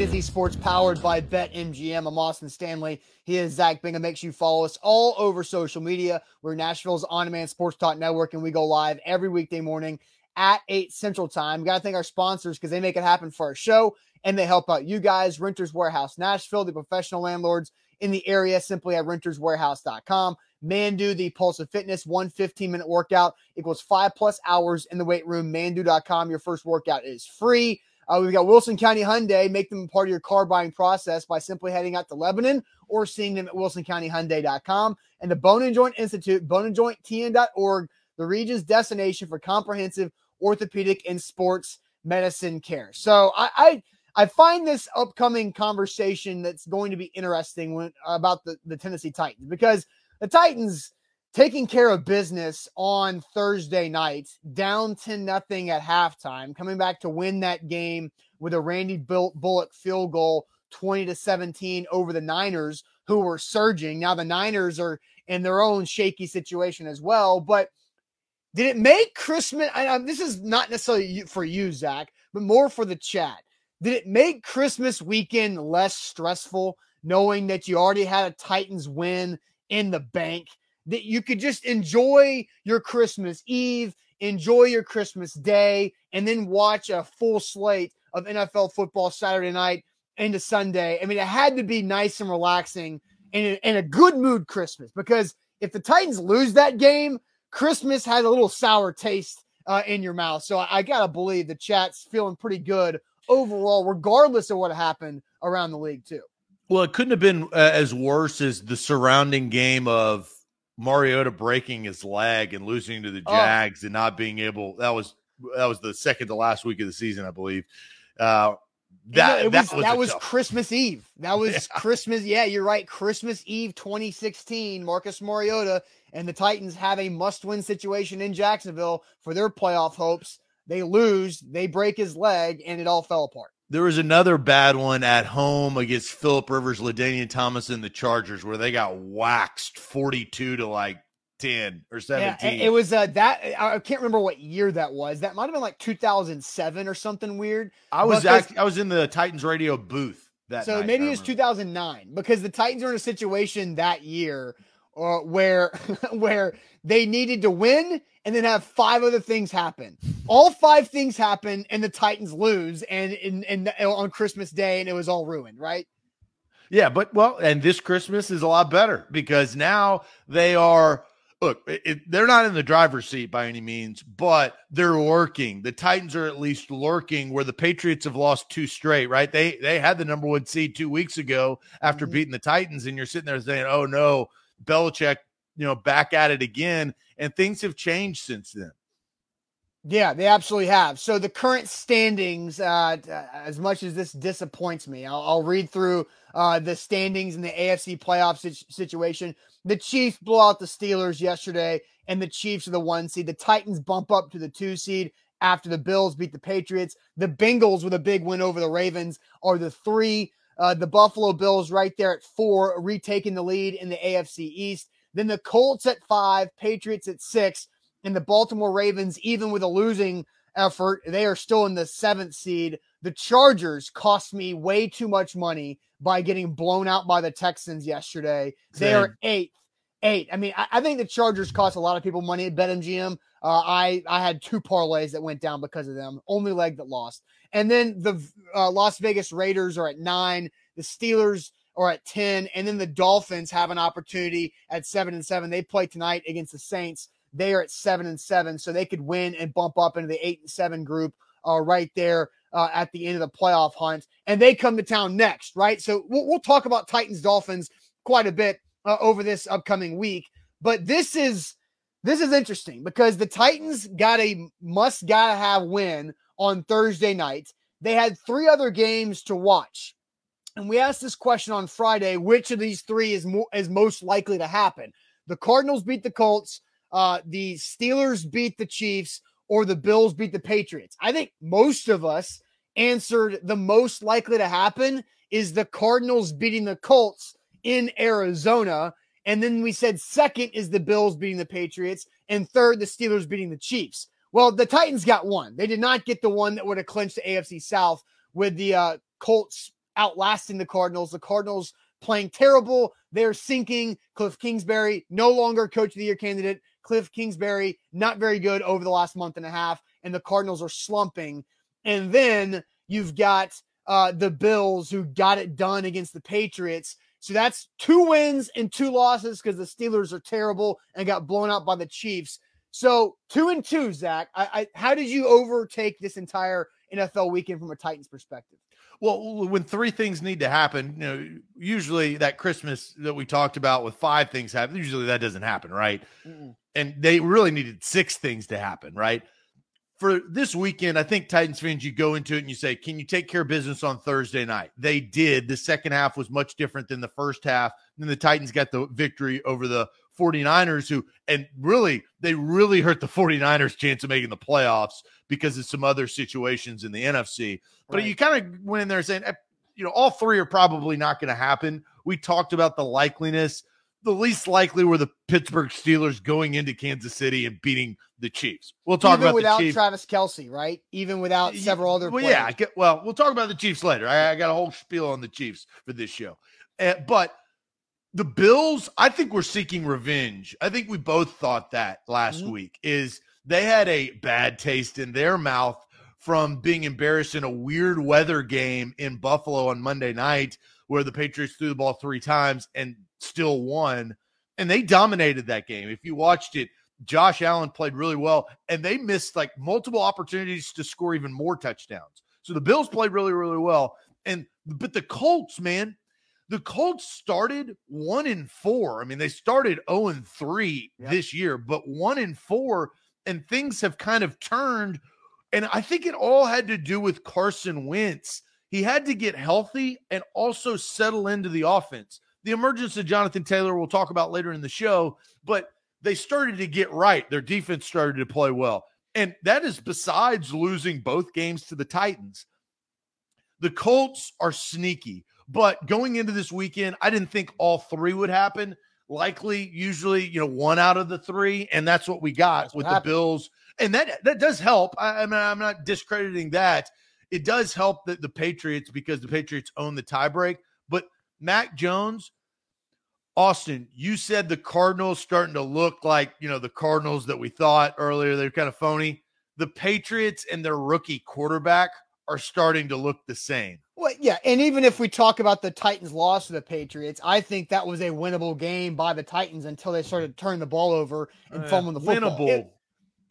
To Z Sports powered by BetMGM. I'm Austin Stanley. He is Zach Bingham. Make sure you follow us all over social media. We're Nashville's on demand sports talk network, and we go live every weekday morning at 8 Central Time. Got to thank our sponsors because they make it happen for our show and they help out you guys. Renters Warehouse Nashville, the professional landlords in the area, simply at renterswarehouse.com. Mandu, the Pulse of Fitness, one 15 minute workout equals five plus hours in the weight room. Mandu.com. Your first workout is free. Uh, we've got Wilson County Hyundai. Make them part of your car buying process by simply heading out to Lebanon or seeing them at wilsoncountyhyundai.com. And the Bone and Joint Institute, boneandjointtn.org, the region's destination for comprehensive orthopedic and sports medicine care. So I, I I find this upcoming conversation that's going to be interesting when, about the, the Tennessee Titans because the Titans taking care of business on Thursday night, down 10 nothing at halftime, coming back to win that game with a Randy Bullock field goal 20 to 17 over the Niners who were surging. Now the Niners are in their own shaky situation as well, but did it make Christmas? I, I, um, this is not necessarily for you, Zach, but more for the chat. Did it make Christmas weekend less stressful knowing that you already had a Titans win in the bank? That you could just enjoy your Christmas Eve, enjoy your Christmas Day, and then watch a full slate of NFL football Saturday night into Sunday. I mean, it had to be nice and relaxing and, and a good mood Christmas because if the Titans lose that game, Christmas had a little sour taste uh, in your mouth. So I, I got to believe the chat's feeling pretty good overall, regardless of what happened around the league, too. Well, it couldn't have been uh, as worse as the surrounding game of Mariota breaking his leg and losing to the oh. Jags oh. and not being able. That was that was the second to last week of the season, I believe. Uh, that, was, that was, that was Christmas Eve. That was yeah. Christmas. Yeah, you're right. Christmas Eve 2016. Marcus Mariota and the Titans have a must win situation in Jacksonville for their playoff hopes. They lose, they break his leg, and it all fell apart. There was another bad one at home against Philip Rivers, LaDainian Thomas, and the Chargers where they got waxed 42 to like 10 or 17. Yeah, it was uh, that I can't remember what year that was. That might have been like 2007 or something weird. I was actually, I was in the Titans radio booth that So night, maybe it was 2009 because the Titans were in a situation that year uh, where where they needed to win and then have five other things happen. All five things happen, and the Titans lose, and in, in, in on Christmas Day, and it was all ruined, right? Yeah, but well, and this Christmas is a lot better because now they are. Look, it, they're not in the driver's seat by any means, but they're lurking. The Titans are at least lurking, where the Patriots have lost two straight. Right? They they had the number one seed two weeks ago after mm-hmm. beating the Titans, and you're sitting there saying, "Oh no, Belichick, you know, back at it again." And things have changed since then. Yeah, they absolutely have. So the current standings, uh, as much as this disappoints me, I'll, I'll read through uh, the standings in the AFC playoff situation. The Chiefs blow out the Steelers yesterday, and the Chiefs are the one seed. The Titans bump up to the two seed after the Bills beat the Patriots. The Bengals, with a big win over the Ravens, are the three. Uh, the Buffalo Bills right there at four, retaking the lead in the AFC East. Then the Colts at five, Patriots at six and the Baltimore Ravens, even with a losing effort, they are still in the seventh seed. The Chargers cost me way too much money by getting blown out by the Texans yesterday. Same. They are eighth. Eight. I mean, I, I, think the Chargers cost a lot of people money at BetMGM. Uh, I I had two parlays that went down because of them. Only leg that lost. And then the uh, Las Vegas Raiders are at nine. The Steelers are at ten, and then the Dolphins have an opportunity at seven and seven. They play tonight against the Saints. They are at seven and seven, so they could win and bump up into the eight and seven group uh, right there uh, at the end of the playoff hunt. And they come to town next, right? So we'll, we'll talk about Titans Dolphins quite a bit uh, over this upcoming week. But this is this is interesting because the Titans got a must gotta have win on Thursday night. They had three other games to watch. And we asked this question on Friday, which of these three is mo- is most likely to happen? The Cardinals beat the Colts, uh, the Steelers beat the Chiefs or the Bills beat the Patriots. I think most of us answered the most likely to happen is the Cardinals beating the Colts in Arizona. And then we said second is the Bills beating the Patriots, and third, the Steelers beating the Chiefs. Well, the Titans got one. They did not get the one that would have clinched the AFC South with the uh, Colts outlasting the Cardinals. The Cardinals playing terrible. They're sinking. Cliff Kingsbury, no longer coach of the year candidate. Cliff Kingsbury, not very good over the last month and a half. And the Cardinals are slumping. And then you've got uh, the Bills who got it done against the Patriots. So that's two wins and two losses because the Steelers are terrible and got blown out by the Chiefs. So two and two, Zach. I, I, how did you overtake this entire NFL weekend from a Titans perspective? Well, when three things need to happen, you know, usually that Christmas that we talked about with five things happen, usually that doesn't happen, right? Mm-mm. And they really needed six things to happen, right? For this weekend, I think Titans fans, you go into it and you say, Can you take care of business on Thursday night? They did. The second half was much different than the first half. And the Titans got the victory over the 49ers, who, and really, they really hurt the 49ers' chance of making the playoffs because of some other situations in the NFC. But right. you kind of went in there saying, eh, you know, all three are probably not going to happen. We talked about the likeliness. The least likely were the Pittsburgh Steelers going into Kansas City and beating the Chiefs. We'll talk Even about without Travis Kelce, right? Even without several other. Well, players. yeah. Get, well, we'll talk about the Chiefs later. I, I got a whole spiel on the Chiefs for this show, uh, but the Bills, I think we're seeking revenge. I think we both thought that last mm-hmm. week is they had a bad taste in their mouth from being embarrassed in a weird weather game in Buffalo on Monday night where the Patriots threw the ball three times and still won. And they dominated that game. If you watched it, Josh Allen played really well and they missed like multiple opportunities to score even more touchdowns. So the Bills played really, really well. And but the Colts, man, the Colts started one in four. I mean, they started 0 and 3 yep. this year, but one in four, and things have kind of turned. And I think it all had to do with Carson Wentz. He had to get healthy and also settle into the offense. The emergence of Jonathan Taylor, we'll talk about later in the show, but they started to get right. Their defense started to play well. And that is besides losing both games to the Titans. The Colts are sneaky. But going into this weekend, I didn't think all three would happen. Likely, usually, you know, one out of the three, and that's what we got that's with the Bills, and that that does help. I, I mean, I'm not discrediting that. It does help that the Patriots because the Patriots own the tiebreak. Mac Jones, Austin, you said the Cardinals starting to look like you know the Cardinals that we thought earlier. They're kind of phony. The Patriots and their rookie quarterback are starting to look the same. Well, yeah, and even if we talk about the Titans' loss to the Patriots, I think that was a winnable game by the Titans until they started turning the ball over and uh, fumbling the football. Winnable. It,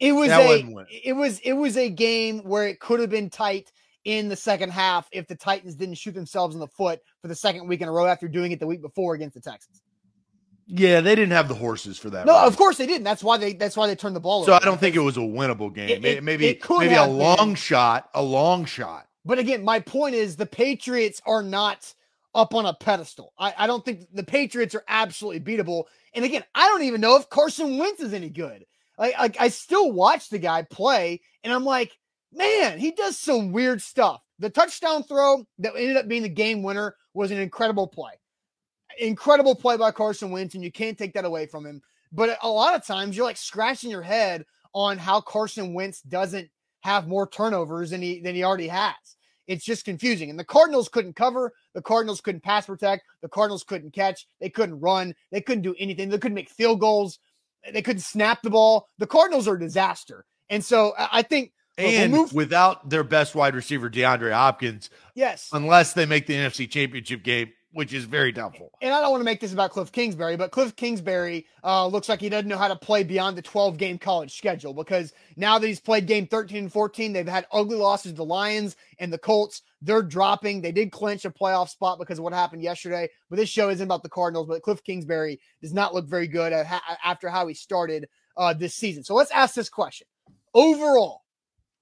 it was that a it was it was a game where it could have been tight in the second half if the Titans didn't shoot themselves in the foot for the second week in a row after doing it the week before against the Texans. Yeah, they didn't have the horses for that. No, right? of course they didn't. That's why they that's why they turned the ball. So I don't think it was a winnable game. It, it, maybe it maybe a long been. shot, a long shot. But again, my point is the Patriots are not up on a pedestal. I, I don't think the Patriots are absolutely beatable. And again, I don't even know if Carson Wentz is any good. Like, like I still watch the guy play, and I'm like, man, he does some weird stuff. The touchdown throw that ended up being the game winner was an incredible play. Incredible play by Carson Wentz, and you can't take that away from him. But a lot of times you're like scratching your head on how Carson Wentz doesn't have more turnovers than he than he already has. It's just confusing. And the Cardinals couldn't cover. The Cardinals couldn't pass protect. The Cardinals couldn't catch. They couldn't run. They couldn't do anything. They couldn't make field goals. They couldn't snap the ball. The Cardinals are a disaster. And so I think and we'll without their best wide receiver, DeAndre Hopkins, yes, unless they make the NFC Championship game, which is very doubtful. And I don't want to make this about Cliff Kingsbury, but Cliff Kingsbury uh, looks like he doesn't know how to play beyond the 12 game college schedule because now that he's played game 13 and 14, they've had ugly losses to the Lions and the Colts. They're dropping. They did clinch a playoff spot because of what happened yesterday. But this show isn't about the Cardinals, but Cliff Kingsbury does not look very good after how he started uh, this season. So let's ask this question. Overall,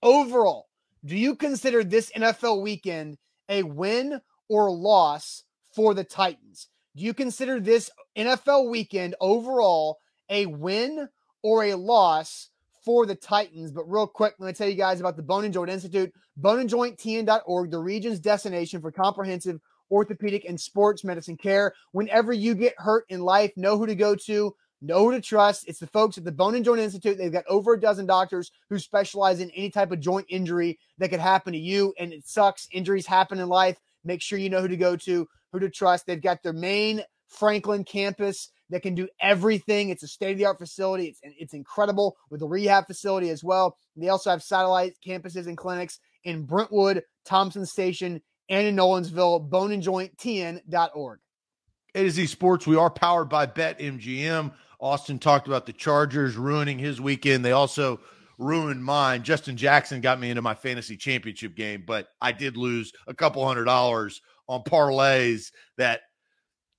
overall, do you consider this NFL weekend a win or loss for the Titans. Do you consider this NFL weekend overall a win or a loss for the Titans? But real quick, I'm going to tell you guys about the Bone and Joint Institute, boneandjointtn.org, the region's destination for comprehensive orthopedic and sports medicine care. Whenever you get hurt in life, know who to go to. Know who to trust. It's the folks at the Bone and Joint Institute. They've got over a dozen doctors who specialize in any type of joint injury that could happen to you. And it sucks. Injuries happen in life make sure you know who to go to, who to trust. They've got their main Franklin campus that can do everything. It's a state of the art facility. It's it's incredible with the rehab facility as well. They also have satellite campuses and clinics in Brentwood, Thompson Station, and in Nolensville. Boneandjointtn.org. A to Z Sports. We are powered by BetMGM. Austin talked about the Chargers ruining his weekend. They also ruined mine. Justin Jackson got me into my fantasy championship game, but I did lose a couple hundred dollars on parlays that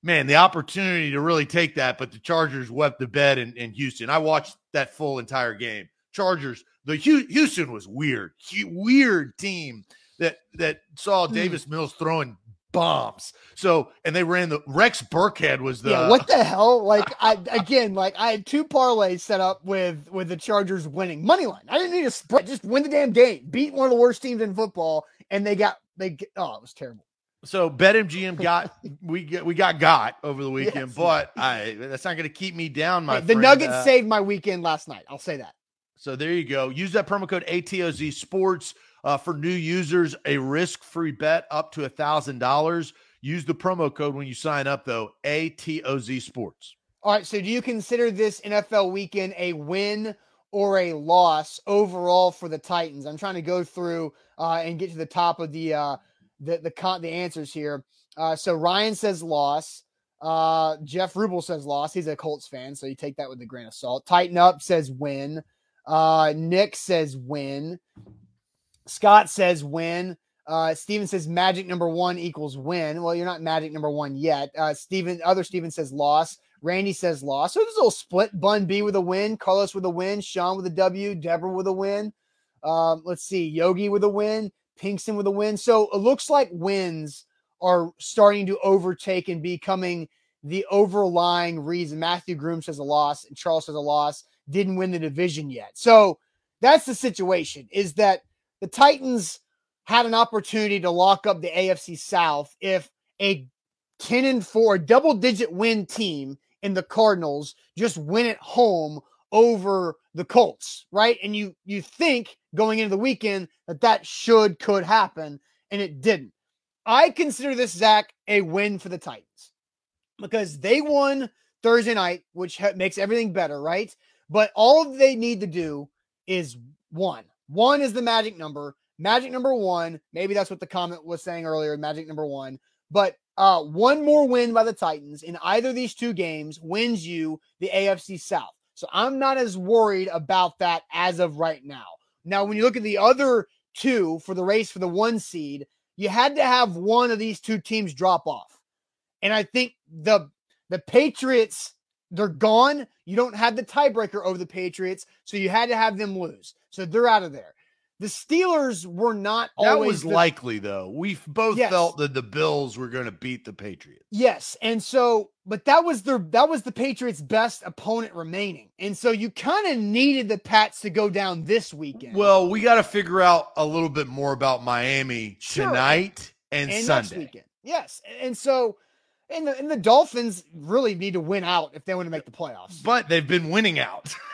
man, the opportunity to really take that, but the Chargers wept the bed in, in Houston. I watched that full entire game. Chargers, the Houston was weird, weird team that that saw hmm. Davis Mills throwing bombs. So, and they ran the Rex Burkhead was the yeah. What the hell? Like I again, like I had two parlays set up with with the Chargers winning money line. I didn't need a spread. Just win the damn game. Beat one of the worst teams in football, and they got they. Oh, it was terrible. So BetMGM got we get we got got over the weekend, yes. but I that's not going to keep me down. My hey, the Nuggets uh, saved my weekend last night. I'll say that. So there you go. Use that promo code ATOZ Sports uh, for new users. A risk free bet up to a thousand dollars. Use the promo code when you sign up, though. ATOZ Sports. All right. So do you consider this NFL weekend a win or a loss overall for the Titans? I'm trying to go through uh, and get to the top of the. Uh, the the con- the answers here. Uh, so Ryan says loss. Uh, Jeff Rubel says loss. He's a Colts fan, so you take that with a grain of salt. Tighten up says win. Uh, Nick says win. Scott says win. Uh, Steven says magic number one equals win. Well, you're not magic number one yet. Uh, Steven, other Steven says loss. Randy says loss. So there's a little split. Bun B with a win. Carlos with a win. Sean with a W. Deborah with a win. Um, let's see. Yogi with a win. Pinkston with a win. So it looks like wins are starting to overtake and becoming the overlying reason. Matthew Groom says a loss and Charles says a loss. Didn't win the division yet. So that's the situation is that the Titans had an opportunity to lock up the AFC South if a 10 and 4 double digit win team in the Cardinals just win at home over the Colts, right? And you you think going into the weekend that that should could happen, and it didn't. I consider this Zach a win for the Titans because they won Thursday night, which ha- makes everything better, right? But all they need to do is one. One is the magic number. Magic number one. Maybe that's what the comment was saying earlier. Magic number one. But uh, one more win by the Titans in either of these two games wins you the AFC South. So I'm not as worried about that as of right now. Now, when you look at the other two for the race for the one seed, you had to have one of these two teams drop off. And I think the the Patriots, they're gone. You don't have the tiebreaker over the Patriots, so you had to have them lose. So they're out of there. The Steelers were not that was the, likely though. We both yes. felt that the Bills were going to beat the Patriots. Yes, and so but that was their that was the Patriots' best opponent remaining, and so you kind of needed the Pats to go down this weekend. Well, we got to figure out a little bit more about Miami sure. tonight and, and Sunday. weekend. Yes, and so and the, and the Dolphins really need to win out if they want to make the playoffs. But they've been winning out.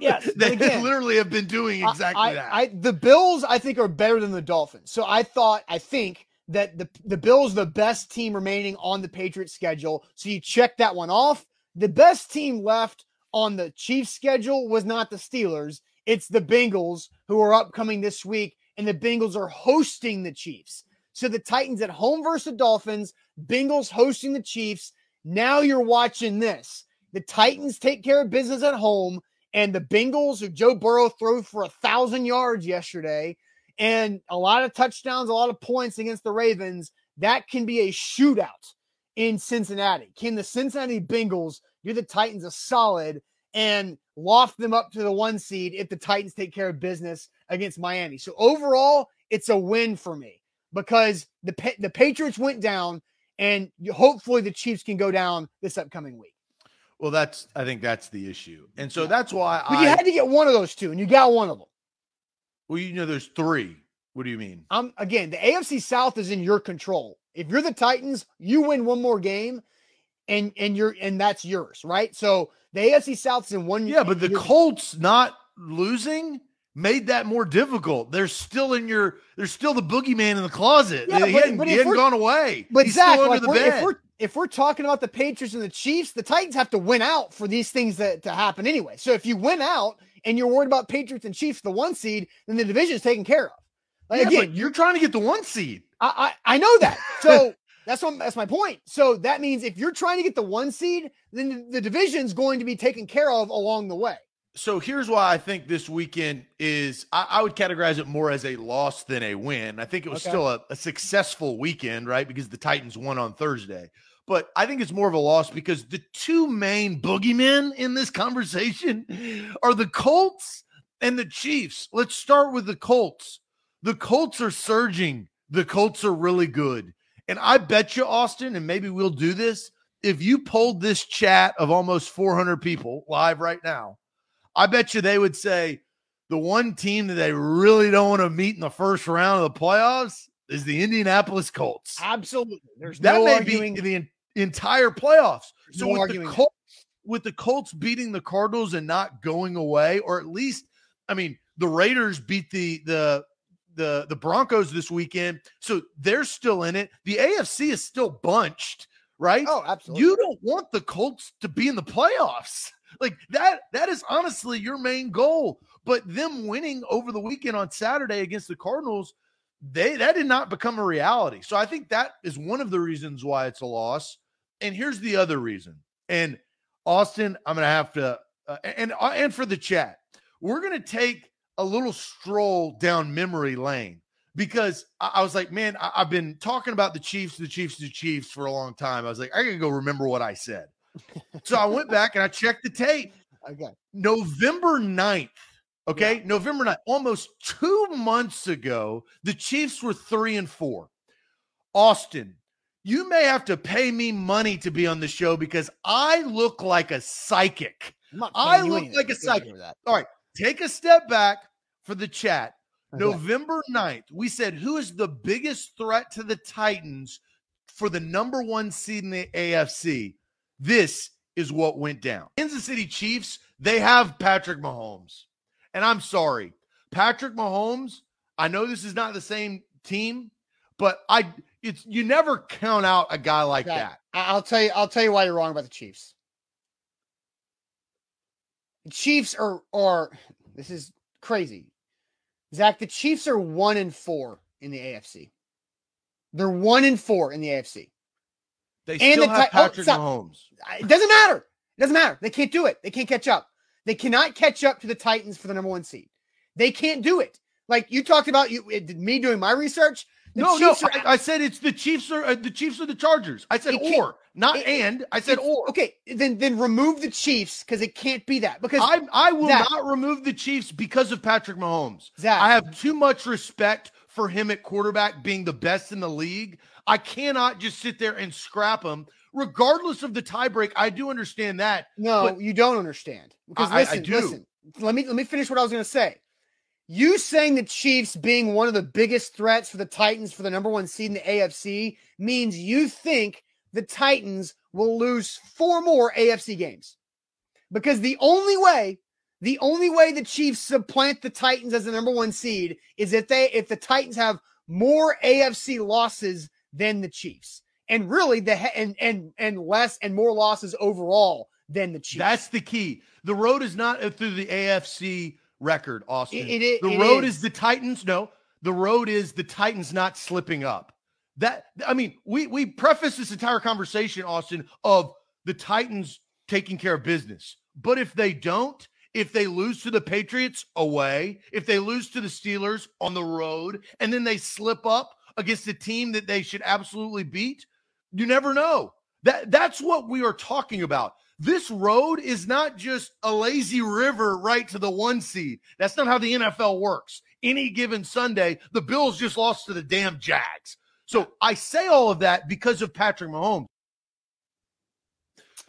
Yes, they again, literally have been doing exactly I, that. I, the Bills, I think, are better than the Dolphins. So I thought, I think that the the Bills the best team remaining on the Patriots schedule. So you check that one off. The best team left on the Chiefs schedule was not the Steelers. It's the Bengals who are upcoming this week, and the Bengals are hosting the Chiefs. So the Titans at home versus the Dolphins, Bengals hosting the Chiefs. Now you're watching this. The Titans take care of business at home. And the Bengals, who Joe Burrow threw for a thousand yards yesterday, and a lot of touchdowns, a lot of points against the Ravens, that can be a shootout in Cincinnati. Can the Cincinnati Bengals do the Titans a solid and loft them up to the one seed if the Titans take care of business against Miami? So overall, it's a win for me because the the Patriots went down, and hopefully the Chiefs can go down this upcoming week. Well, that's I think that's the issue, and so that's why. But I, you had to get one of those two, and you got one of them. Well, you know, there's three. What do you mean? Um, again, the AFC South is in your control. If you're the Titans, you win one more game, and and you're and that's yours, right? So the AFC South's in one. Yeah, but the Colts not losing made that more difficult. They're still in your, they're still the boogeyman in the closet. Yeah, he but- hadn't, but he hadn't gone away. But He's Zach, still under like the we're, if bed. we're if we're talking about the Patriots and the Chiefs, the Titans have to win out for these things that, to happen anyway. So if you win out and you're worried about Patriots and Chiefs, the one seed, then the division is taken care of. Like, yeah, again, you're trying to get the one seed. I, I I know that. So that's what that's my point. So that means if you're trying to get the one seed, then the, the division's going to be taken care of along the way. So here's why I think this weekend is I, I would categorize it more as a loss than a win. I think it was Okay. still a, a successful weekend, right? Because the Titans won on Thursday. But I think it's more of a loss because the two main boogeymen in this conversation are the Colts and the Chiefs. Let's start with the Colts. The Colts are surging. The Colts are really good. And I bet you, Austin, and maybe we'll do this. If you polled this chat of almost 400 people live right now, I bet you they would say the one team that they really don't want to meet in the first round of the playoffs is the Indianapolis Colts. Absolutely. There's That no may arguing. be the en- entire playoffs. So No with the arguing. Colts, with the Colts beating the Cardinals and not going away, or at least, I mean, the Raiders beat the the the the Broncos this weekend, so they're still in it. The AFC is still bunched, right? oh, absolutely. You don't want the Colts to be in the playoffs. Like that that is honestly your main goal. But them winning over the weekend on Saturday against the Cardinals, they that did not become a reality. So I think that is one of the reasons why it's a loss. And here's the other reason. And Austin, I'm going to have to uh, and uh, and for the chat, we're going to take a little stroll down memory lane because I, was like, man, I, I've been talking about the Chiefs, the Chiefs, the Chiefs for a long time. I was like, I gotta go remember what I said. So I went back and I checked the tape. okay. November 9th. Okay. November 9th, almost two months ago, the Chiefs were three and four. Austin, you may have to pay me money to be on the show because I look like a psychic. I look like a psychic. hear That. Take a step back for the chat. Okay. November 9th, we said who is the biggest threat to the Titans for the number one seed in the AFC? This is what went down. Kansas City Chiefs, they have Patrick Mahomes. And I'm sorry, Patrick Mahomes, I know this is not the same team, but I it's you never count out a guy like Okay. that. I'll tell you. I'll tell you why you're wrong about the Chiefs. The Chiefs are are this is crazy. Zach, the Chiefs are one and four in the AFC. They're one and four in the AFC. They And still the have oh, Patrick stop. Mahomes. It doesn't matter. It doesn't matter. They can't do it. They can't catch up. They cannot catch up to the Titans for the number one seed. They can't do it. Like you talked about, you it, me doing my research. No, Chiefs no, are- I, I said it's the Chiefs or uh, the Chiefs or the Chargers. I said or, not it- and. I said or. Okay, then then remove the Chiefs because it can't be that. Because I I will Zach- not remove the Chiefs because of Patrick Mahomes. Zach, I have too much respect for him at quarterback being the best in the league. I cannot just sit there and scrap him, regardless of the tiebreak. I do understand that. no, you don't understand. Because I- listen, do. listen. Let me let me finish what I was going to say. You saying the Chiefs being one of the biggest threats for the Titans for the number one seed in the AFC means you think the Titans will lose four more AFC games. Because the only way, the only way the Chiefs supplant the Titans as the number one seed is if they if the Titans have more AFC losses than the Chiefs. And really the and and and less and more losses overall than the Chiefs. That's the key. The road is not through the AFC record, Austin. It- it- the it road is. is the Titans. No, the road is the Titans not slipping up. That I mean, we we preface this entire conversation, Austin, of the Titans taking care of business. But if they don't, if they lose to the Patriots away, if they lose to the Steelers on the road, and then they slip up against a team that they should absolutely beat, you never know. That that's what we are talking about. This road is not just a lazy river right to the one seed. That's not how the NFL works. Any given Sunday, the Bills just lost to the damn Jags. So I say all of that because of Patrick Mahomes.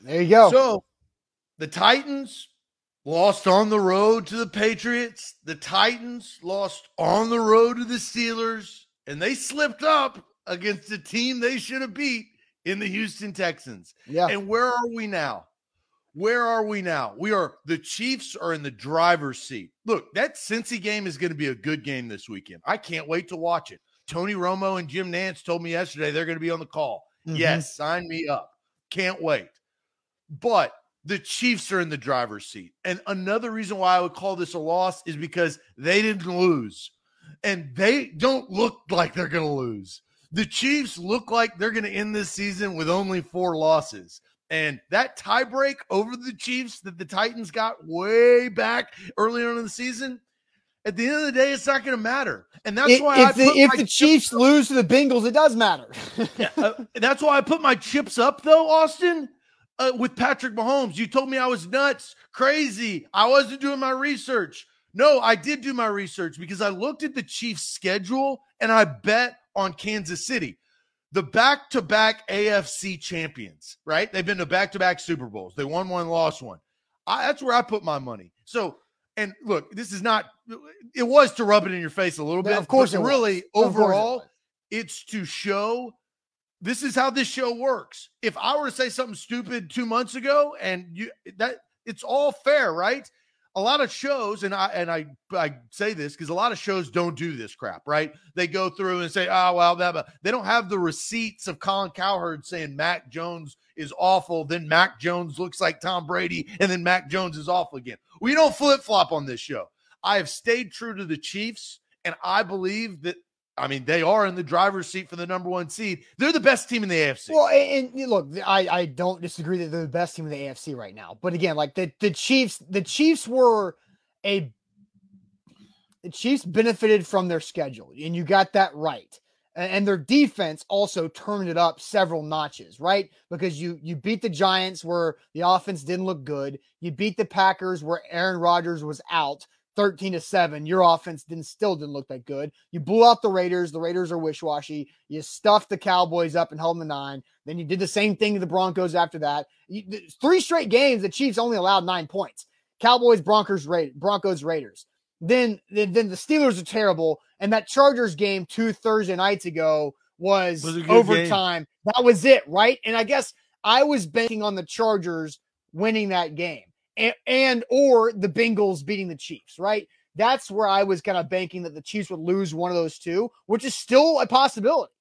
there you go. So the Titans lost on the road to the Patriots. The Titans lost on the road to the Steelers, and they slipped up against a team they should have beat in the Houston Texans. yeah. And where are we now? where are we now? We are the Chiefs are in the driver's seat. Look, that Cincy game is going to be a good game this weekend. I can't wait to watch it. Tony Romo and Jim Nantz told me yesterday they're going to be on the call. Mm-hmm. Yes, sign me up. Can't wait. But the Chiefs are in the driver's seat. And another reason why I would call this a loss is because they didn't lose. And they don't look like they're going to lose. The Chiefs look like they're going to end this season with only four losses. And that tiebreak over the Chiefs that the Titans got way back early on in the season, at the end of the day, it's not going to matter. And that's it, why if, the, if the Chiefs lose to the Bengals, it does matter. yeah, uh, that's why I put my chips up, though, Austin, uh, with Patrick Mahomes. You told me I was nuts, crazy. I wasn't doing my research. No, I did do my research because I looked at the Chiefs' schedule and I bet on Kansas City. The back to back AFC champions, right? They've been to back to back Super Bowls. They won one, lost one. I, that's where I put my money. So, and look, this is not, it was to rub it in your face a little bit. Of course, really, overall, it it's to show this is how this show works. If I were to say something stupid two months ago and you, that it's all fair, right? a lot of shows, and I and I I say this because a lot of shows don't do this crap, right? They go through and say, "Oh well," that they don't have the receipts of Colin Cowherd saying Mac Jones is awful, then Mac Jones looks like Tom Brady, and then Mac Jones is awful again. We don't flip flop on this show. I have stayed true to the Chiefs, and I believe that I mean, they are in the driver's seat for the number one seed. They're the best team in the AFC. Well, and, and, look, I, I don't disagree that they're the best team in the AFC right now. But again, like the, the Chiefs, the Chiefs were a the Chiefs benefited from their schedule, and you got that right. And, and their defense also turned it up several notches, right? Because you you beat the Giants where the offense didn't look good. You beat the Packers where Aaron Rodgers was out. 13 to 7. Your offense didn't still didn't look that good. You blew out the Raiders. The Raiders are wish-washy. You stuffed the Cowboys up and held them to nine. Then you did the same thing to the Broncos after that. You, three straight games, the Chiefs only allowed nine points. Cowboys, Broncos, Ra- Broncos, Raiders. Then, then, then the Steelers are terrible. And that Chargers game two Thursday nights ago was, was overtime. Game. That was it, right? And I guess I was banking on the Chargers winning that game and, or the Bengals beating the Chiefs, right? That's where I was kind of banking that the Chiefs would lose one of those two, which is still a possibility.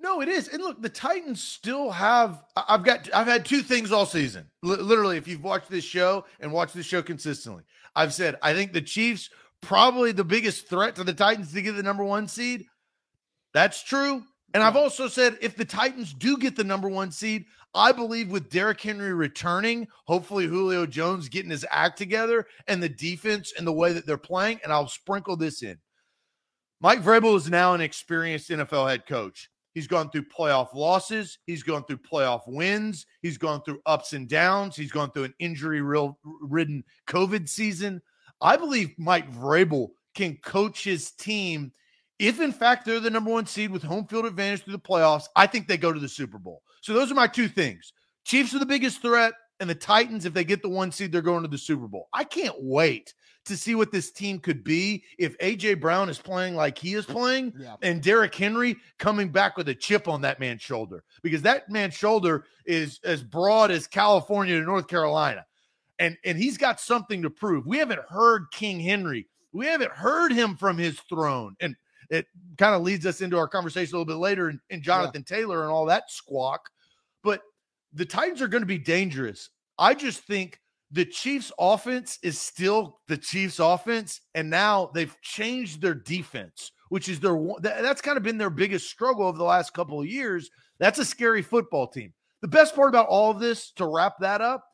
No, it is. And look, the Titans still have. I've got. I've had two things all season. L- literally, if you've watched this show and watched this show consistently, I've said I think the Chiefs probably the biggest threat to the Titans to get the number one seed. That's true. And I've also said if the Titans do get the number one seed, I believe with Derrick Henry returning, hopefully Julio Jones getting his act together and the defense and the way that they're playing, and I'll sprinkle this in. Mike Vrabel is now an experienced NFL head coach. He's gone through playoff losses. He's gone through playoff wins. He's gone through ups and downs. He's gone through an injury ridden COVID season. I believe Mike Vrabel can coach his team if in fact they're the number one seed with home field advantage through the playoffs, I think they go to the Super Bowl. So those are my two things. Chiefs are the biggest threat, and the Titans, if they get the one seed, they're going to the Super Bowl. I can't wait to see what this team could be if AJ Brown is playing like he is playing yeah. and Derrick Henry coming back with a chip on that man's shoulder because that man's shoulder is as broad as California to North Carolina. And and he's got something to prove. We haven't heard King Henry. We haven't heard him from his throne. And it kind of leads us into our conversation a little bit later in, in Jonathan yeah. Taylor and all that squawk. But the Titans are going to be dangerous. I just think the Chiefs offense is still the Chiefs offense and now they've changed their defense, which is their that's kind of been their biggest struggle over the last couple of years. That's a scary football team. The best part about all of this to wrap that up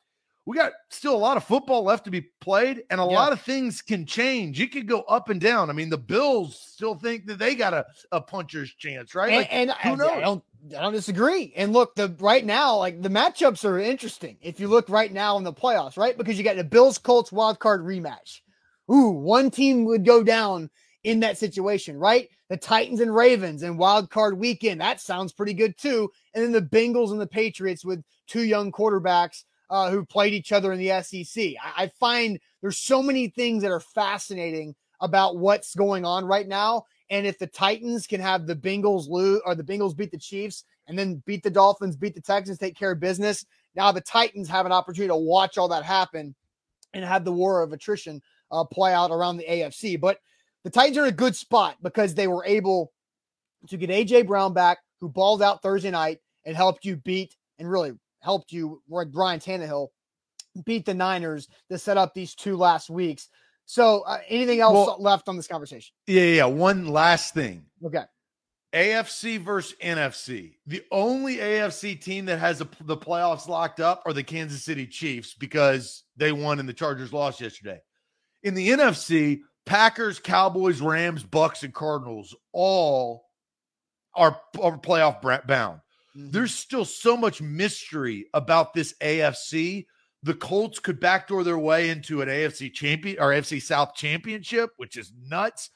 we got still a lot of football left to be played, and a yeah. lot of things can change. It could go up and down. I mean, the Bills still think that they got a, a puncher's chance, right? Like, and, and who knows? I don't, I don't disagree. And look, the right now, like the matchups are interesting. If you look right now in the playoffs, right? Because you got the Bills Colts wild card rematch. Ooh, one team would go down in that situation, right? The Titans and Ravens and wild card weekend. That sounds pretty good too. And then the Bengals and the Patriots with two young quarterbacks uh, who played each other in the SEC. I, I find there's so many things that are fascinating about what's going on right now. And if the Titans can have the Bengals lose or the Bengals beat the Chiefs and then beat the Dolphins, beat the Texans, take care of business, Now the Titans have an opportunity to watch all that happen and have the war of attrition uh, play out around the AFC. But the Titans are in a good spot because they were able to get AJ Brown back, who balled out Thursday night and helped you beat and really helped you, Ryan Tannehill, beat the Niners to set up these two last weeks. So, uh, anything else well, left on this conversation? Yeah, yeah. One last thing. Okay. AFC versus NFC. The only AFC team that has a, the playoffs locked up are the Kansas City Chiefs because they won and the Chargers lost yesterday. In the NFC, Packers, Cowboys, Rams, Bucks, and Cardinals all are, are playoff bound. Mm-hmm. There's still so much mystery about this AFC the Colts could backdoor their way into an AFC champion or AFC South championship, which is nuts.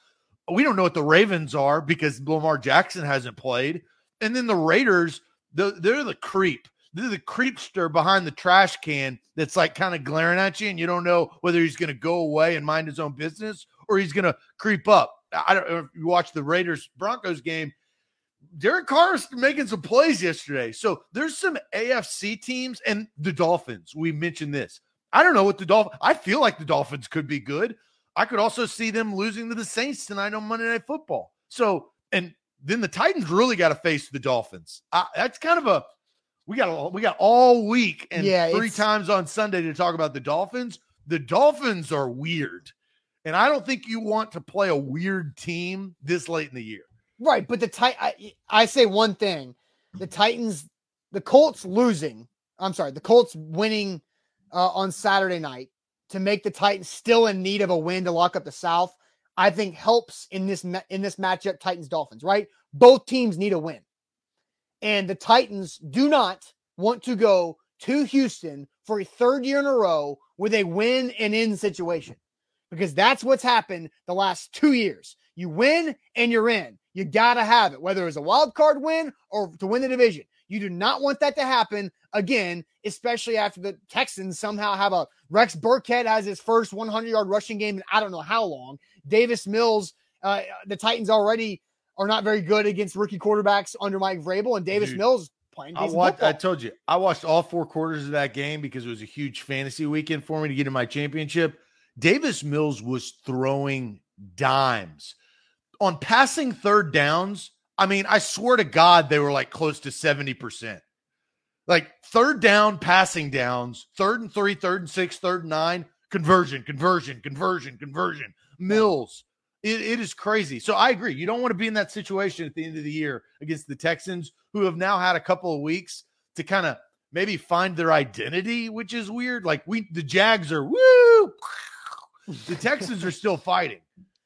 We don't know what the Ravens are because Lamar Jackson hasn't played. And then the Raiders, they're, they're the creep. They're the creepster behind the trash can that's like kind of glaring at you, and you don't know whether he's going to go away and mind his own business or he's going to creep up. I don't know if you watch the Raiders Broncos game. Derek Carr is making some plays yesterday. So there's some AFC teams and the Dolphins. We mentioned this. I don't know what the Dolphins, I feel like the Dolphins could be good. I could also see them losing to the Saints tonight on Monday Night Football. So, and then the Titans really got to face the Dolphins. I, that's kind of a, we got we got all week and yeah, three times on Sunday to talk about the Dolphins. The Dolphins are weird. And I don't think you want to play a weird team this late in the year. Right, but the I, I say one thing: the Titans, the Colts losing. I'm sorry, the Colts winning uh, on Saturday night to make the Titans still in need of a win to lock up the South. I think helps in this in this matchup Titans Dolphins. Right, both teams need a win, and the Titans do not want to go to Houston for a third year in a row with a win and in situation because that's what's happened the last two years. You win and you're in. You got to have it, whether it's a wild card win or to win the division. You do not want that to happen again, especially after the Texans somehow have a Rex Burkhead has his first 100 yard rushing game in I don't know how long. Davis Mills, uh, the Titans already are not very good against rookie quarterbacks under Mike Vrabel, and Davis Dude, Mills playing. I, watched, I told you, I watched all four quarters of that game because it was a huge fantasy weekend for me to get in my championship. Davis Mills was throwing dimes on passing third downs, I mean, I swear to God, they were like close to 70%. Like third down, passing downs, third and three, third and six, third and nine, conversion, conversion, conversion, conversion. Mills. It, it is crazy. So I agree. You don't want to be in that situation at the end of the year against the Texans, who have now had a couple of weeks to kind of maybe find their identity, which is weird. Like we, the Jags are woo. The Texans are still fighting.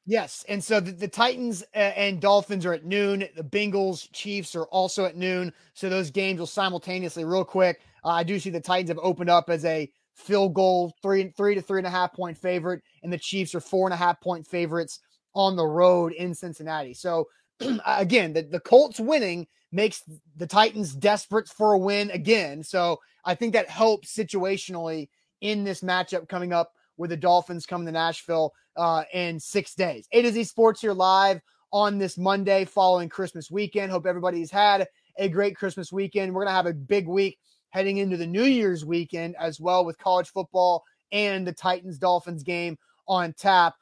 Yes. And so the, the Titans and Dolphins are at noon. The Bengals, Chiefs are also at noon. So those games will simultaneously, real quick. Uh, I do see the Titans have opened up as a field goal, three, three to three and a half point favorite, and the Chiefs are four and a half point favorites on the road in Cincinnati. So again, the, the Colts winning makes the Titans desperate for a win again. So I think that helps situationally in this matchup coming up with the Dolphins come to Nashville uh, in six days. A to Z Sports here live on this Monday following Christmas weekend. Hope everybody's had a great Christmas weekend. We're going to have a big week heading into the New Year's weekend as well with college football and the Titans Dolphins game on tap.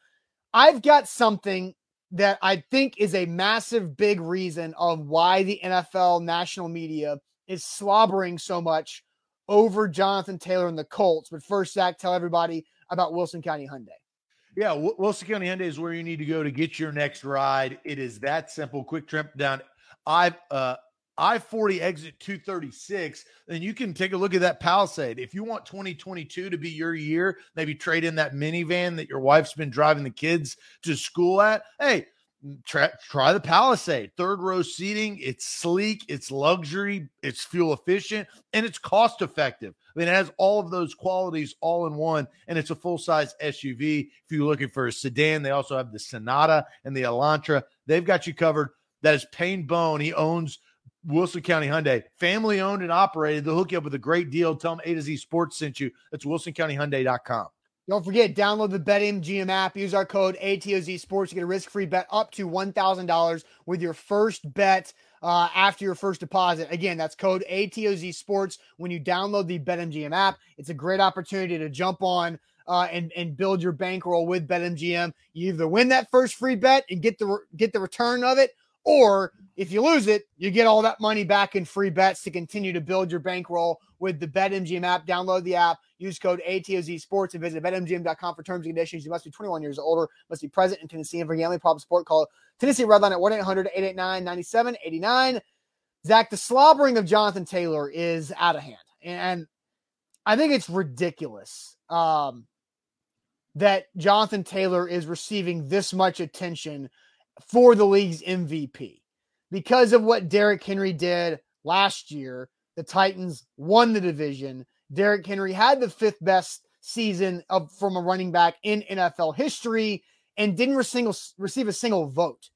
I've got something that I think is a massive, big reason of why the NFL national media is slobbering so much over Jonathan Taylor and the Colts. But first, Zach, tell everybody about Wilson County Hyundai. Yeah, Wilson County Hyundai is where you need to go to get your next ride. It is that simple. Quick trip down I uh I 40 exit 236, then you can take a look at that Palisade. If you want 2022 to be your year, maybe trade in that minivan that your wife's been driving the kids to school at. Hey, try, try the Palisade. Third row seating. It's sleek, it's luxury, it's fuel efficient, and it's cost effective. I mean, it has all of those qualities all in one, and it's a full size SUV. If you're looking for a sedan, they also have the Sonata and the Elantra. They've got you covered. That is Payne Bone. He owns Wilson County Hyundai, family owned and operated. They'll hook you up with a great deal. Tell them A to Z Sports sent you. That's WilsonCountyHyundai.com. Don't forget, download the BetMGM app. Use our code ATOZ Sports to get a risk free bet up to $1,000 with your first bet. uh, after your first deposit. Again, that's code ATOZ Sports when you download the BetMGM app. It's a great opportunity to jump on uh, and and build your bankroll with BetMGM. You either win that first free bet and get the get the return of it, or if you lose it, you get all that money back in free bets to continue to build your bankroll with the BetMGM app. Download the app, use code ATOZ Sports, and visit BetMGM.com for terms and conditions. You must be 21 years older, must be present in Tennessee, and for gambling problem support, call Tennessee Redline at 1 800 889 9789. Zach, the slobbering of Jonathan Taylor is out of hand. And I think it's ridiculous um, that Jonathan Taylor is receiving this much attention for the league's MVP. Because of what Derrick Henry did last year, the Titans won the division. Derrick Henry had the fifth best season of from a running back in NFL history and didn't receive a single vote.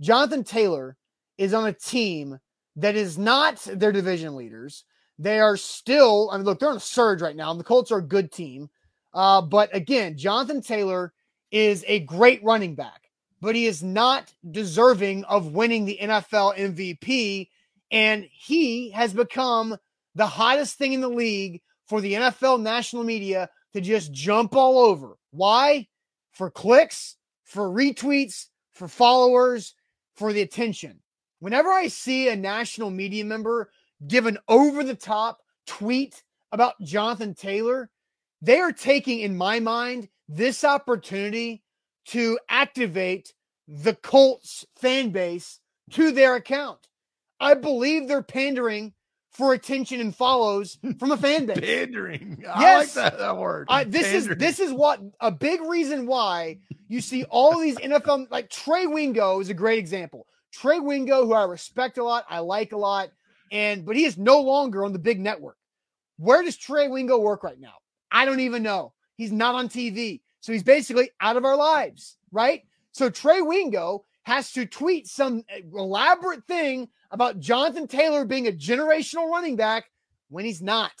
Jonathan Taylor is on a team that is not their division leaders. They are still, I mean, look, they're on a surge right now, and the Colts are a good team. Uh, but again, Jonathan Taylor is a great running back but he is not deserving of winning the NFL MVP. And he has become the hottest thing in the league for the NFL national media to just jump all over. Why? For clicks, for retweets, for followers, for the attention. Whenever I see a national media member give an over the top tweet about Jonathan Taylor, they are taking, in my mind, this opportunity to activate the Colts fan base to their account. I believe they're pandering for attention and follows from a fan base. pandering. I yes. like that, that word. I, this pandering. is this is what a big reason why you see all these NFL like Trey Wingo is a great example. Trey Wingo, who I respect a lot, I like a lot, and but he is no longer on the big network. Where does Trey Wingo work right now? I don't even know. He's not on TV. So he's basically out of our lives, right? So Trey Wingo has to tweet some eh, elaborate thing about Jonathan Taylor being a generational running back when he's not.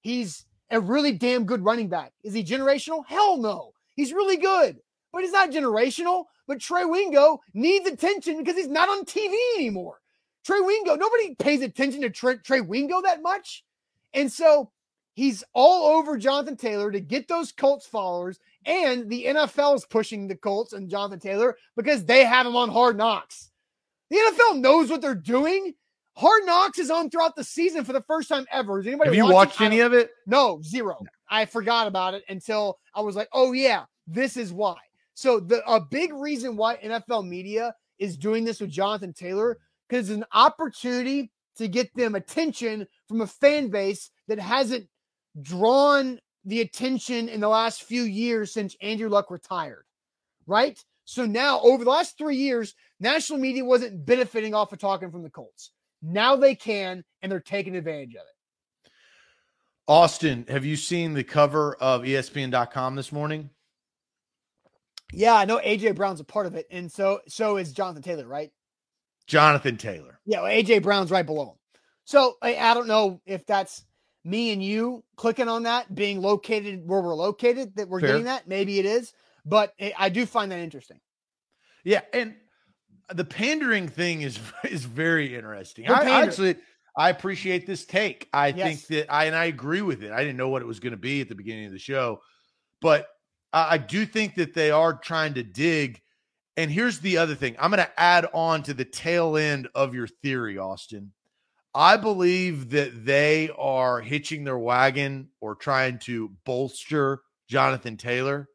He's a really damn good running back. Is he generational? Hell no. He's really good, but he's not generational. But Trey Wingo needs attention because he's not on TV anymore. Trey Wingo, nobody pays attention to Trey, Trey Wingo that much. And so he's all over Jonathan Taylor to get those Colts followers and the NFL is pushing the Colts and Jonathan Taylor because they have him on hard knocks. The NFL knows what they're doing. Hard Knocks is on throughout the season for the first time ever. Is anybody have you watched any of it? No, zero. No. I forgot about it until I was like, oh yeah, this is why. So the a big reason why NFL media is doing this with Jonathan Taylor because it's an opportunity to get them attention from a fan base that hasn't drawn the attention in the last few years since Andrew Luck retired, right? So now, over the last three years, national media wasn't benefiting off of talking from the Colts. Now they can, and they're taking advantage of it. Austin, have you seen the cover of ESPN.com this morning? Yeah, I know AJ Brown's a part of it, and so so is Jonathan Taylor, right? Jonathan Taylor. Yeah, well, AJ Brown's right below him. So I, I don't know if that's me and you clicking on that being located where we're located that we're Fair. getting that maybe it is but i do find that interesting. Yeah and the pandering thing is is very interesting. I, actually i appreciate this take. I yes. think that i and i agree with it. I didn't know what it was going to be at the beginning of the show but I, I do think that they are trying to dig and here's the other thing. I'm going to add on to the tail end of your theory austin I believe that they are hitching their wagon or trying to bolster Jonathan Taylor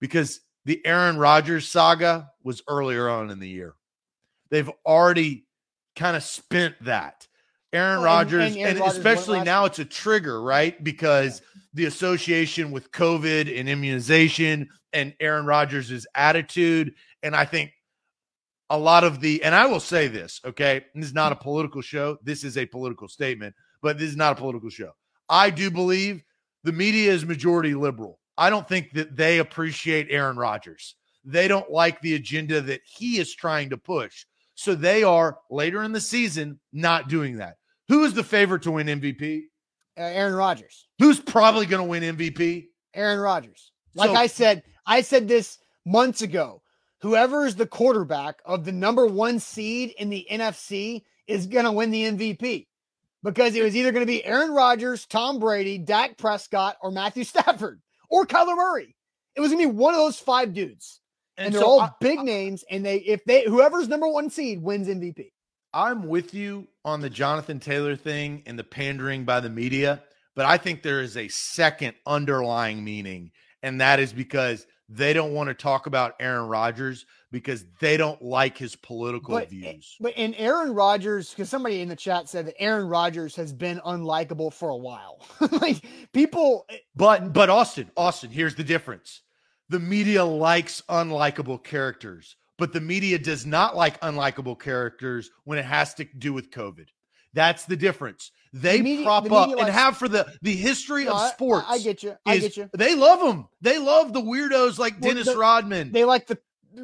because the Aaron Rodgers saga was earlier on in the year. They've already kind of spent that. Aaron well, Rodgers, and, and, and especially now it's a trigger, right? Because yeah. the association with COVID and immunization and Aaron Rodgers' attitude. And I think a lot of the, and I will say this, okay, this is not a political show. This is a political statement, but this is not a political show. I do believe the media is majority liberal. I don't think that they appreciate Aaron Rodgers. They don't like the agenda that he is trying to push. So they are later in the season not doing that. Who is the favorite to win MVP? Uh, Aaron Rodgers. Who's probably going to win MVP? Aaron Rodgers. Like so, I said, I said this months ago whoever is the quarterback of the number one seed in the NFC is going to win the MVP because it was either going to be Aaron Rodgers, Tom Brady, Dak Prescott, or Matthew Stafford or Kyler Murray. It was going to be one of those five dudes. And, and they're so all I, big I, names. And they, if they, whoever's number one seed wins MVP. I'm with you on the Jonathan Taylor thing and the pandering by the media, but I think there is a second underlying meaning, and that is because they don't want to talk about Aaron Rodgers because they don't like his political but, views. But in Aaron Rodgers, because somebody in the chat said that Aaron Rodgers has been unlikable for a while. like people eh, But but Austin, Austin, here's the difference. The media likes unlikable characters but the media does not like unlikable characters when it has to do with COVID. That's the difference. They media, prop the up and have for the the history no, of sports. I, I, get you. I get you. They love them. They love the weirdos like well, Dennis the, Rodman. They like the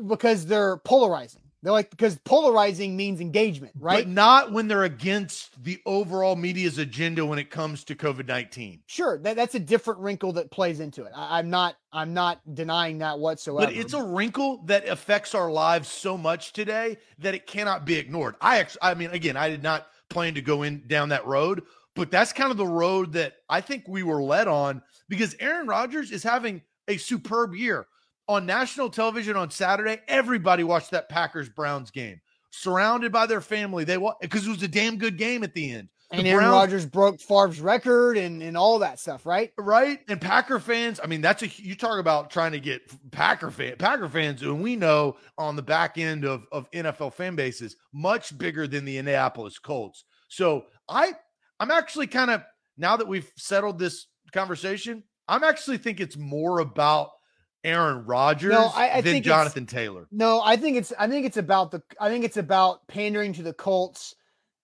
because they're polarizing. They're like because polarizing means engagement, right? But not when they're against the overall media's agenda when it comes to COVID nineteen. Sure, that, that's a different wrinkle that plays into it. I, am not I'm not denying that whatsoever. But it's a wrinkle that affects our lives so much today that it cannot be ignored. I actually, I mean, again, I did not plan to go in down that road, but that's kind of the road that I think we were led on because Aaron Rodgers is having a superb year on national television on Saturday, everybody watched that Packers Browns game, surrounded by their family. They because it was a damn good game at the end. And Aaron Rodgers broke Favre's record and and all that stuff, right? Right. And Packer fans, I mean, that's a you talk about trying to get Packer fan Packer fans, and we know on the back end of of NFL fan bases, much bigger than the Indianapolis Colts. So I I'm actually kind of now that we've settled this conversation, I'm actually think it's more about Aaron Rodgers no, I, I than Jonathan Taylor. No, I think it's I think it's about the I think it's about pandering to the Colts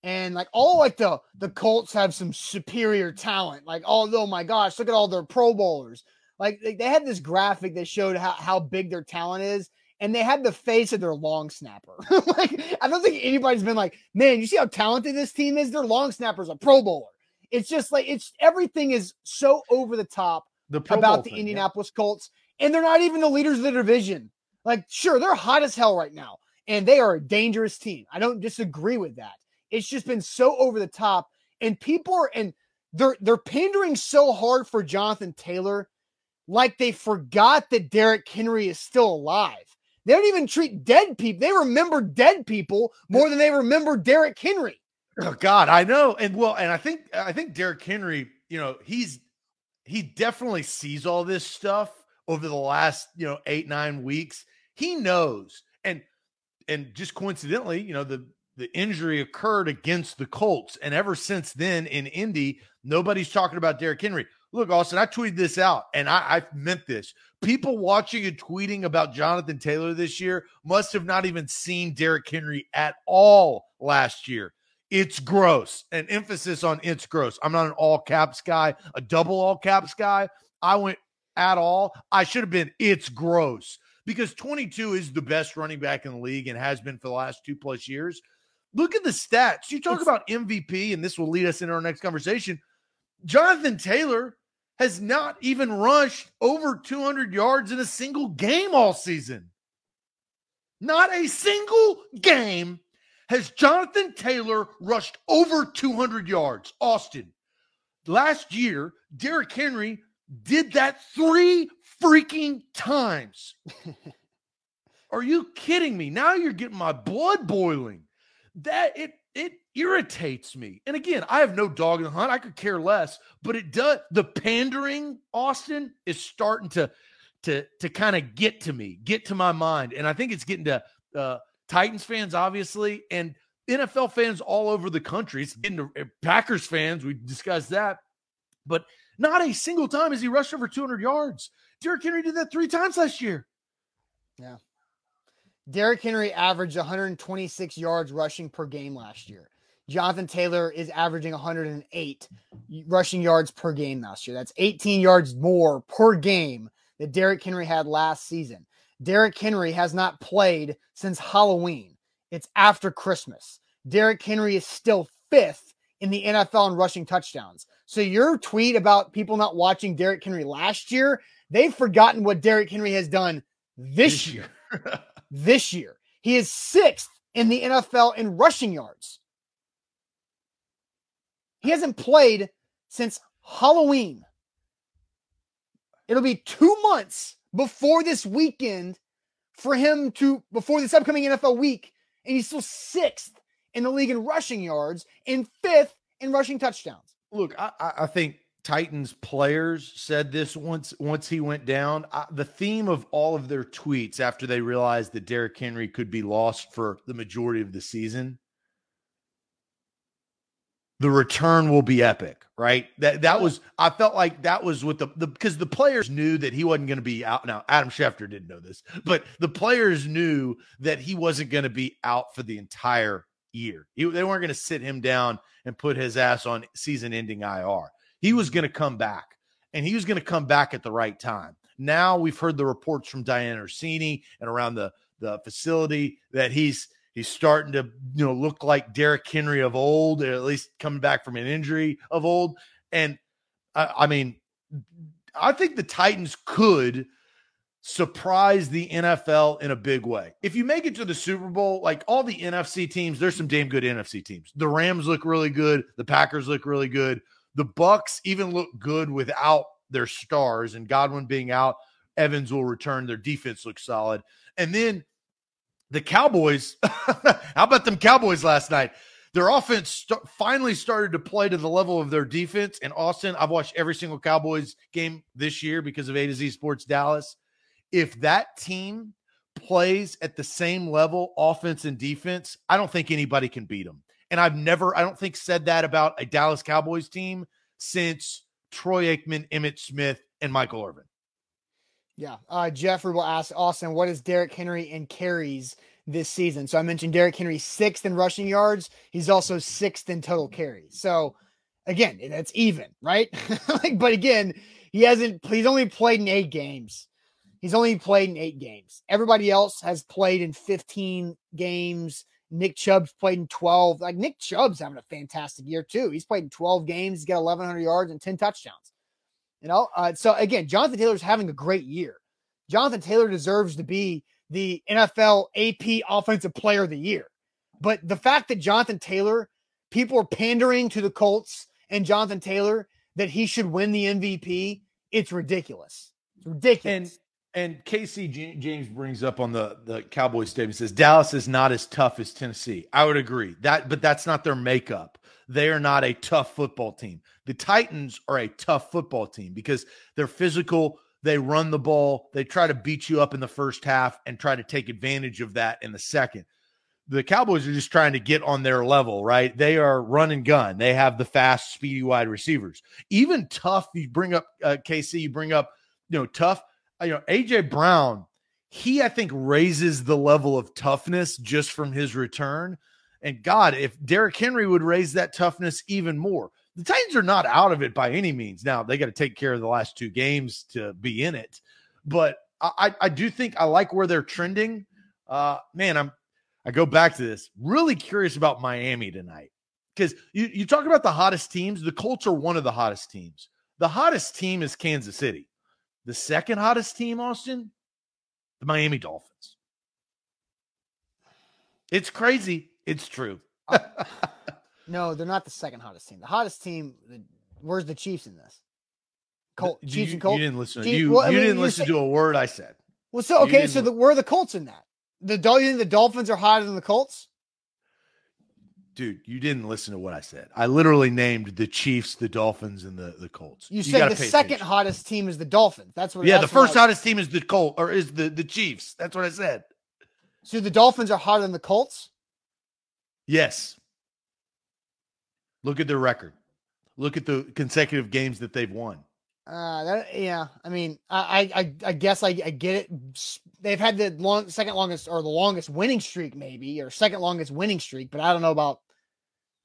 and like all like the the Colts have some superior talent. Like oh, oh my gosh, look at all their Pro Bowlers. Like they, they had this graphic that showed how how big their talent is. And they had the face of their long snapper. like I don't think anybody's been like, man, you see how talented this team is? Their long snapper's a Pro Bowler. It's just like it's everything is so over the top the about the thing, Indianapolis yeah. Colts and they're not even the leaders of the division. Like, sure, they're hot as hell right now, and they are a dangerous team. I don't disagree with that. It's just been so over the top, and people are and they're they're pandering so hard for Jonathan Taylor, like they forgot that Derrick Henry is still alive. They don't even treat dead people. They remember dead people more than they remember Derrick Henry. Oh God, I know. And well, and I think I think Derrick Henry, you know, he's he definitely sees all this stuff over the last, you know, eight, nine weeks. He knows. And and just coincidentally, you know, the the injury occurred against the Colts. And ever since then in Indy, nobody's talking about Derrick Henry. Look, Austin, I tweeted this out and I, I, meant this. People watching and tweeting about Jonathan Taylor this year must have not even seen Derrick Henry at all last year. It's gross. An emphasis on it's gross. I'm not an all caps guy, a double all caps guy. I went at all. I should have been, it's gross because 22 is the best running back in the league and has been for the last two plus years. Look at the stats. You talk it's, about MVP, and this will lead us into our next conversation. Jonathan Taylor has not even rushed over 200 yards in a single game all season. Not a single game has Jonathan Taylor rushed over 200 yards. Austin, last year, Derrick Henry did that three freaking times. Are you kidding me? Now you're getting my blood boiling. That it it irritates me. And again, I have no dog in the hunt. I could care less, but it does the pandering, Austin, is starting to to to kind of get to me, get to my mind. And I think it's getting to uh Titans fans, obviously, and NFL fans all over the country. It's getting to uh, Packers fans. We discussed that. But not a single time has he rushed over 200 yards. Derrick Henry did that three times last year. Yeah. Derrick Henry averaged 126 yards rushing per game last year. Jonathan Taylor is averaging 108 rushing yards per game last year. That's 18 yards more per game that Derrick Henry had last season. Derrick Henry has not played since Halloween. It's after Christmas. Derrick Henry is still fifth in the NFL in rushing touchdowns. So your tweet about people not watching Derrick Henry last year, they've forgotten what Derrick Henry has done this year. This year. He is sixth in the NFL in rushing yards. He hasn't played since Halloween. It'll be two months before this weekend for him to, before this upcoming NFL week, and he's still sixth in the league in rushing yards and fifth in rushing touchdowns. Look, I, I think Titans players said this once once he went down. I, the theme of all of their tweets after they realized that Derrick Henry could be lost for the majority of the season. The return will be epic, right? That that was I felt like that was what the, the because the players knew that he wasn't going to be out. Now Adam Schefter didn't know this, but the players knew that he wasn't going to be out for the entire year. He, they weren't going to sit him down and put his ass on season-ending IR. He was going to come back, and he was going to come back at the right time. Now we've heard the reports from Diane Russini and around the the facility that he's he's starting to you know look like Derrick Henry of old, or at least coming back from an injury of old. And I, I mean, I think the Titans could surprise the NFL in a big way. If you make it to the Super Bowl, like all the NFC teams, there's some damn good NFC teams. The Rams look really good, the Packers look really good. The Bucs even look good without their stars and Godwin being out. Evans will return. Their defense looks solid. And then the Cowboys, how about them Cowboys last night? Their offense st- finally started to play to the level of their defense. And Austin, I've watched every single Cowboys game this year because of A to Z Sports Dallas. If that team plays at the same level, offense and defense, I don't think anybody can beat them. And I've never, I don't think, said that about a Dallas Cowboys team since Troy Aikman, Emmitt Smith, and Michael Irvin. Yeah. Uh, Jeffrey will ask Austin, what is Derrick Henry in carries this season? So I mentioned Derrick Henry sixth in rushing yards. He's also sixth in total carries. So again, that's even, right? like, but again, he hasn't, he's only played in eight games. He's only played in eight games. Everybody else has played in 15 games. Nick Chubb's played in 12. Like Nick Chubb's having a fantastic year too. He's played in 12 games. He's got 1,100 yards and 10 touchdowns. You know, uh, so again, Jonathan Taylor's having a great year. Jonathan Taylor deserves to be the NFL AP Offensive Player of the Year. But the fact that Jonathan Taylor, people are pandering to the Colts and Jonathan Taylor that he should win the MVP, it's ridiculous. It's ridiculous. And and KC James brings up on the the Cowboys statement says Dallas is not as tough as Tennessee. I would agree that, but that's not their makeup. They are not a tough football team. The Titans are a tough football team because they're physical. They run the ball. They try to beat you up in the first half and try to take advantage of that in the second. The Cowboys are just trying to get on their level, right? They are run and gun. They have the fast, speedy wide receivers. Even tough, you bring up uh, KC, you bring up, you know, tough you know, AJ Brown, he I think raises the level of toughness just from his return. And God, if Derrick Henry would raise that toughness even more. The Titans are not out of it by any means. Now they got to take care of the last two games to be in it, but I, I do think I like where they're trending. Uh, man, I'm I go back to this. Really curious about Miami tonight because you you talk about the hottest teams. The Colts are one of the hottest teams. The hottest team is Kansas City. The second hottest team, Austin, the Miami Dolphins. It's crazy. It's true. uh, no, they're not the second hottest team. The hottest team, where's the Chiefs in this? Colt, Chiefs and Colts. You didn't listen. Chiefs, you, well, you mean, didn't listen to a word I said. Well, so okay, so the, where are the Colts in that? The you think the Dolphins are hotter than the Colts? Dude, you didn't listen to what I said. I literally named the Chiefs, the Dolphins, and the, the Colts. You, you said the second attention. hottest team is the Dolphins. That's what. Yeah, that's the first hottest team is the Colt or is the the Chiefs. That's what I said. So the Dolphins are hotter than the Colts. Yes. Look at their record. Look at the consecutive games that they've won. Uh, that, yeah. I mean, I, I, I guess I, I get it. They've had the long, second longest or the longest winning streak, maybe, or second longest winning streak, but I don't know about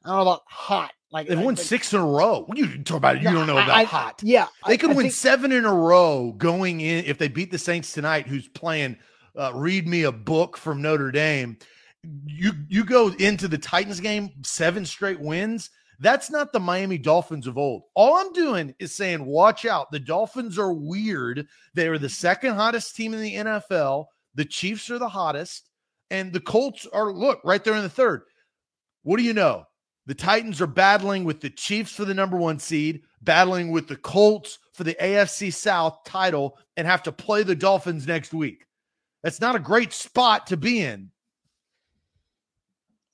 I don't know about hot. Like they've won six in a row. What you talking about? It, You don't know about I, hot. Yeah, they could win think, seven in a row going in if they beat the Saints tonight. Who's playing? Uh, read me a book from Notre Dame. You you go into the Titans game seven straight wins. That's not the Miami Dolphins of old. All I'm doing is saying, watch out. The Dolphins are weird. They are the second hottest team in the NFL. The Chiefs are the hottest, and the Colts are, look, right there in the third. What do you know? The Titans are battling with the Chiefs for the number one seed, battling with the Colts for the AFC South title, and have to play the Dolphins next week. That's not a great spot to be in.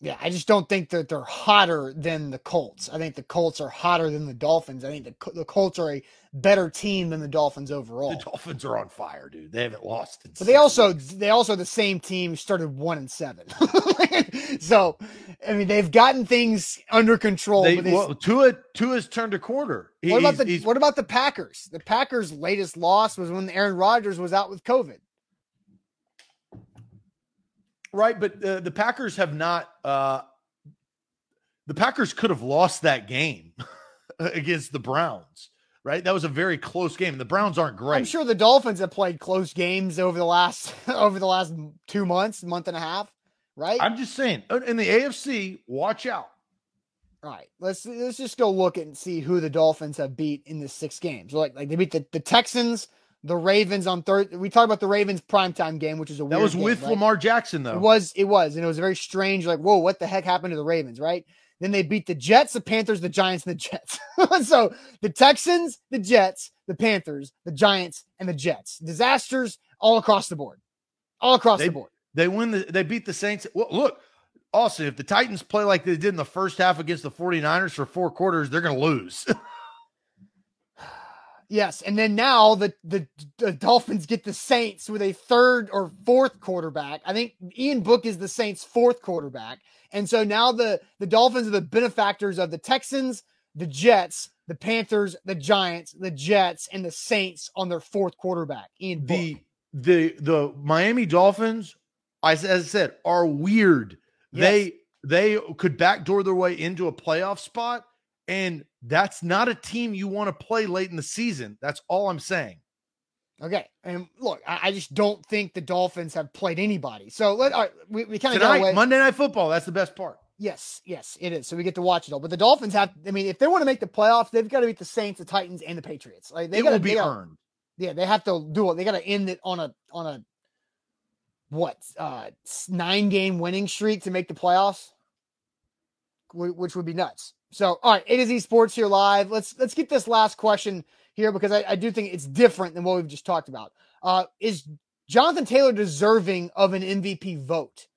Yeah, I just don't think that they're hotter than the Colts. I think the Colts are hotter than the Dolphins. I think the, the Colts are a better team than the Dolphins overall. The Dolphins are on fire, dude. They haven't lost. but they also weeks. they also the same team started one and seven. so, I mean, they've gotten things under control. They, they, well, Tua Tua's turned a quarter. He, what about the what about the Packers? The Packers' latest loss was when Aaron Rodgers was out with COVID. Right, but uh, the Packers have not. Uh, the Packers could have lost that game against the Browns. Right, that was a very close game. The Browns aren't great. I'm sure the Dolphins have played close games over the last over the last two months, month and a half. Right. I'm just saying, uh, in the AFC, watch out. All right, let's let's just go look and see who the Dolphins have beat in the six games. Like like they beat the, the Texans, the Ravens on third. We talked about the Ravens primetime game, which is a that was game, with right? Lamar Jackson though. It was, it was, and it was very strange. Like, whoa, what the heck happened to the Ravens, right? Then they beat the Jets, the Panthers, the Giants, and the Jets. so the Texans, the Jets, the Panthers, the Giants, and the Jets. Disasters all across the board, all across they, the board. They win. The, they beat the Saints. Well, look, Austin, if the Titans play like they did in the first half against the 49ers for four quarters, they're going to lose. Yes, and then now the, the, the Dolphins get the Saints with a third or fourth quarterback. I think Ian Book is the Saints' fourth quarterback, and so now the the Dolphins are the benefactors of the Texans, the Jets, the Panthers, the Giants, the Jets, and the Saints on their fourth quarterback. Ian Book. the the the Miami Dolphins, I, as I said, are weird. Yes. They they could backdoor their way into a playoff spot and that's not a team you want to play late in the season. That's all I'm saying. Okay. And look, I, I just don't think the Dolphins have played anybody. So let right, we, we kind of Tonight, Monday Night Football. That's the best part. Yes, yes, it is. So we get to watch it all. But the Dolphins have, I mean, if they want to make the playoffs, they've got to beat the Saints, the Titans, and the Patriots. Like they it gotta, will be gotta, earned. Yeah, they have to do it. They got to end it on a on a what uh nine game winning streak to make the playoffs, which would be nuts. So, all right, A to Z Sports here live. Let's let's get this last question here because I, I do think it's different than what we've just talked about. Uh, is Jonathan Taylor deserving of an MVP vote?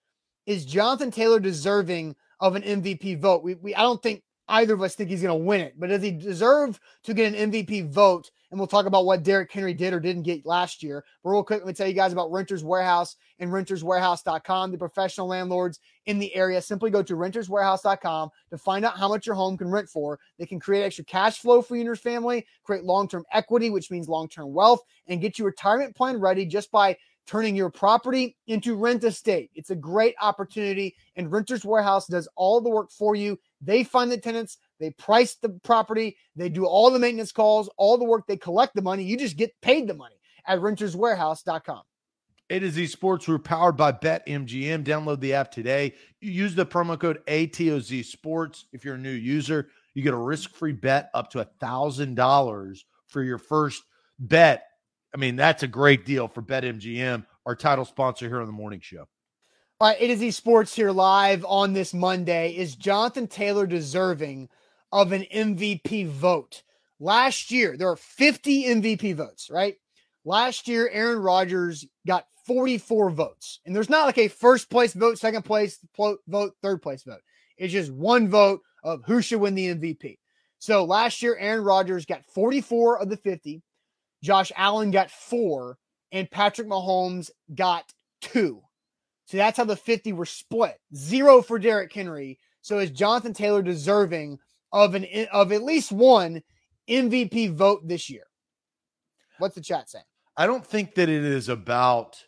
Is Jonathan Taylor deserving of an MVP vote? We, we I don't think either of us think he's going to win it, but does he deserve to get an MVP vote? And we'll talk about what Derrick Henry did or didn't get last year. But real quick, let me tell you guys about Renters Warehouse and renterswarehouse.com, the professional landlords in the area. Simply go to renterswarehouse.com to find out how much your home can rent for. They can create extra cash flow for you and your family, create long term equity, which means long term wealth, and get your retirement plan ready just by turning your property into rent estate. It's a great opportunity, and Renters Warehouse does all the work for you. They find the tenants, they price the property, they do all the maintenance calls, all the work, they collect the money. You just get paid the money at renterswarehouse.com. A to Z Sports. We're powered by BetMGM. Download the app today. You use the promo code ATOZ Sports. If you're a new user, you get a risk free bet up to a $1,000 for your first bet. I mean, that's a great deal for BetMGM, our title sponsor here on the morning show. All right, to Z Sports here live on this Monday. Is Jonathan Taylor deserving of an MVP vote? Last year, there are 50 MVP votes, right? Last year, Aaron Rodgers got 44 votes. And there's not like a first place vote, second place vote, third place vote. It's just one vote of who should win the MVP. So last year, Aaron Rodgers got 44 of the 50. Josh Allen got four, and Patrick Mahomes got two. So that's how the 50 were split. Zero for Derrick Henry. So is Jonathan Taylor deserving of an of at least one MVP vote this year? What's the chat saying? I don't think that it is about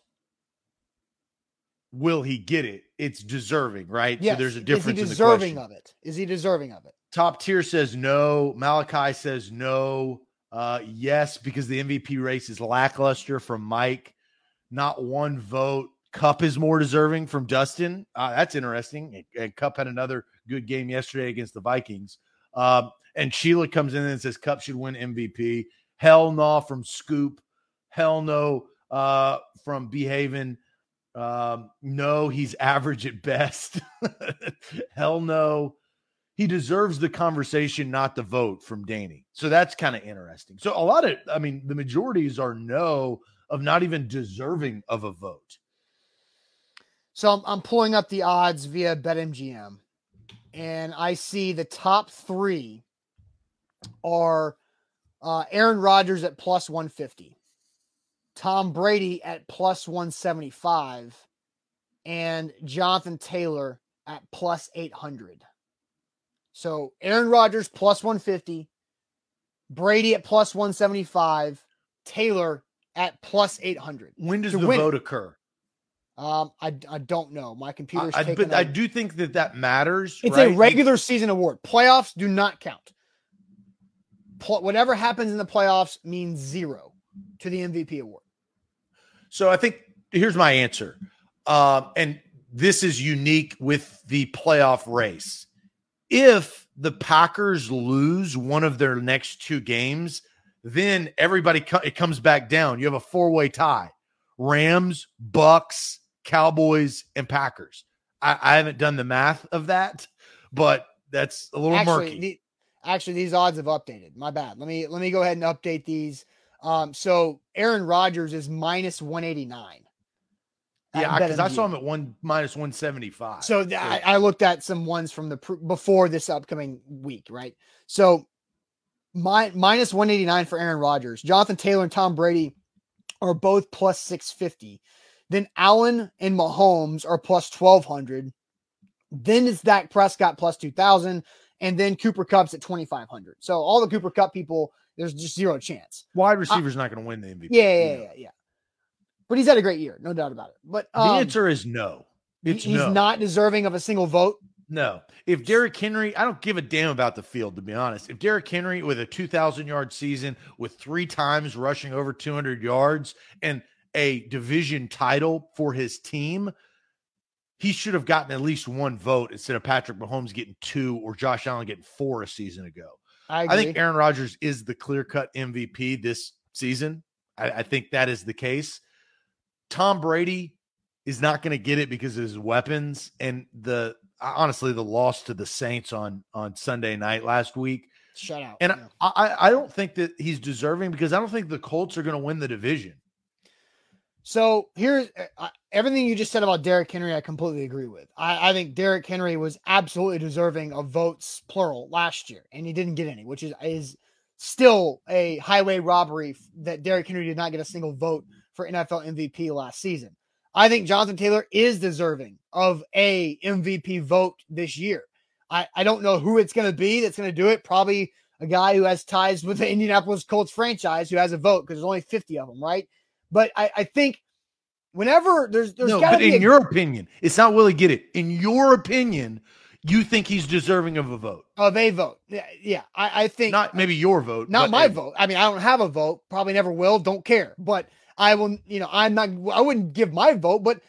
will he get it? It's deserving, right? Yes. So there's a difference. Is he deserving of it? Is he deserving of it? Top tier says no. Malachi says no. Uh, yes, because the MVP race is lackluster from Mike. Not one vote. Kupp is more deserving from Dustin. Uh, that's interesting. And Kupp had another good game yesterday against the Vikings. Um, and Sheila comes in and says Kupp should win MVP. Hell no from Scoop. Hell no uh, from Behaving. Um, no, he's average at best. Hell no. He deserves the conversation, not the vote from Danny. So that's kind of interesting. So a lot of, I mean, the majorities are no of not even deserving of a vote. So I'm, I'm pulling up the odds via BetMGM, and I see the top three are uh, Aaron Rodgers at plus 150, Tom Brady at plus 175, and Jonathan Taylor at plus 800. So Aaron Rodgers plus 150, Brady at plus 175, Taylor at plus 800. When does the win. vote occur? Um, I, I don't know. My computer's I, but I do think that that matters. It's right? a regular season award. Playoffs do not count. Pl- whatever happens in the playoffs means zero to the MVP award. So I think here's my answer. Um, and this is unique with the playoff race. If the Packers lose one of their next two games, then everybody co- it comes back down. You have a four way tie: Rams, Bucs, Cowboys, and Packers. I, I, haven't done the math of that, but that's a little actually, murky. The, actually, these odds have updated. My bad. Let me let me go ahead and update these. Um, so Aaron Rodgers is minus one eighty nine. Yeah, because I saw him at one minus one seventy five. So th- I, I, looked at some ones from the pr- before this upcoming week, right? So my, minus 189 for Aaron Rodgers. Jonathan Taylor and Tom Brady are both plus 650. Then Allen and Mahomes are plus 1200. Then it's Dak Prescott plus 2000. And then Cooper Kupp's at 2500. So all the Cooper Cup people, there's just zero chance. Wide receiver's not going to win the MVP. Yeah, yeah, yeah, yeah, But he's had a great year, no doubt about it. But um, the answer is no. It's he's no. not deserving of a single vote. No. If Derrick Henry, I don't give a damn about the field, to be honest. If Derrick Henry with a 2,000 yard season with three times rushing over 200 yards and a division title for his team, he should have gotten at least one vote instead of Patrick Mahomes getting two or Josh Allen getting four a season ago. I, I think Aaron Rodgers is the clear cut MVP this season. I, I think that is the case. Tom Brady is not going to get it because of his weapons and the honestly the loss to the Saints on on Sunday night last week. Shut out. And yeah. I, I don't think that he's deserving because I don't think the Colts are going to win the division. So here's uh, everything you just said about Derrick Henry. I completely agree with. I, I think Derrick Henry was absolutely deserving of votes plural last year, and he didn't get any, which is is still a highway robbery that Derrick Henry did not get a single vote for NFL MVP last season. I think Jonathan Taylor is deserving of a MVP vote this year. I, I don't know who it's going to be that's going to do it. Probably a guy who has ties with the Indianapolis Colts franchise who has a vote because there's only 50 of them, right? But I, I think whenever there's there's no, but in a, your opinion, it's not Willie get it. In your opinion, you think he's deserving of a vote of a vote. Yeah, yeah. I, I think not maybe your vote, not my vote. I mean, I don't have a vote. Probably never will. Don't care. But I will, you know, I'm not, I wouldn't give my vote, but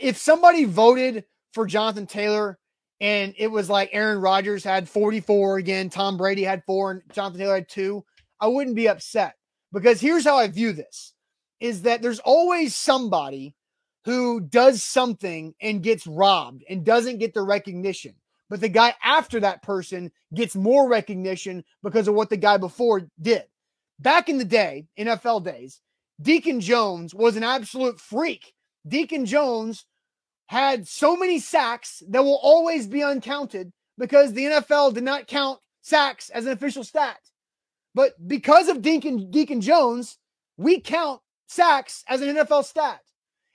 if somebody voted for Jonathan Taylor and it was like Aaron Rodgers had 44 again, Tom Brady had four, and Jonathan Taylor had two, I wouldn't be upset because here's how I view this is that there's always somebody who does something and gets robbed and doesn't get the recognition. But the guy after that person gets more recognition because of what the guy before did. Back in the day, NFL days, Deacon Jones was an absolute freak. Deacon Jones had so many sacks that will always be uncounted because the NFL did not count sacks as an official stat. But because of Deacon, Deacon Jones, we count sacks as an NFL stat.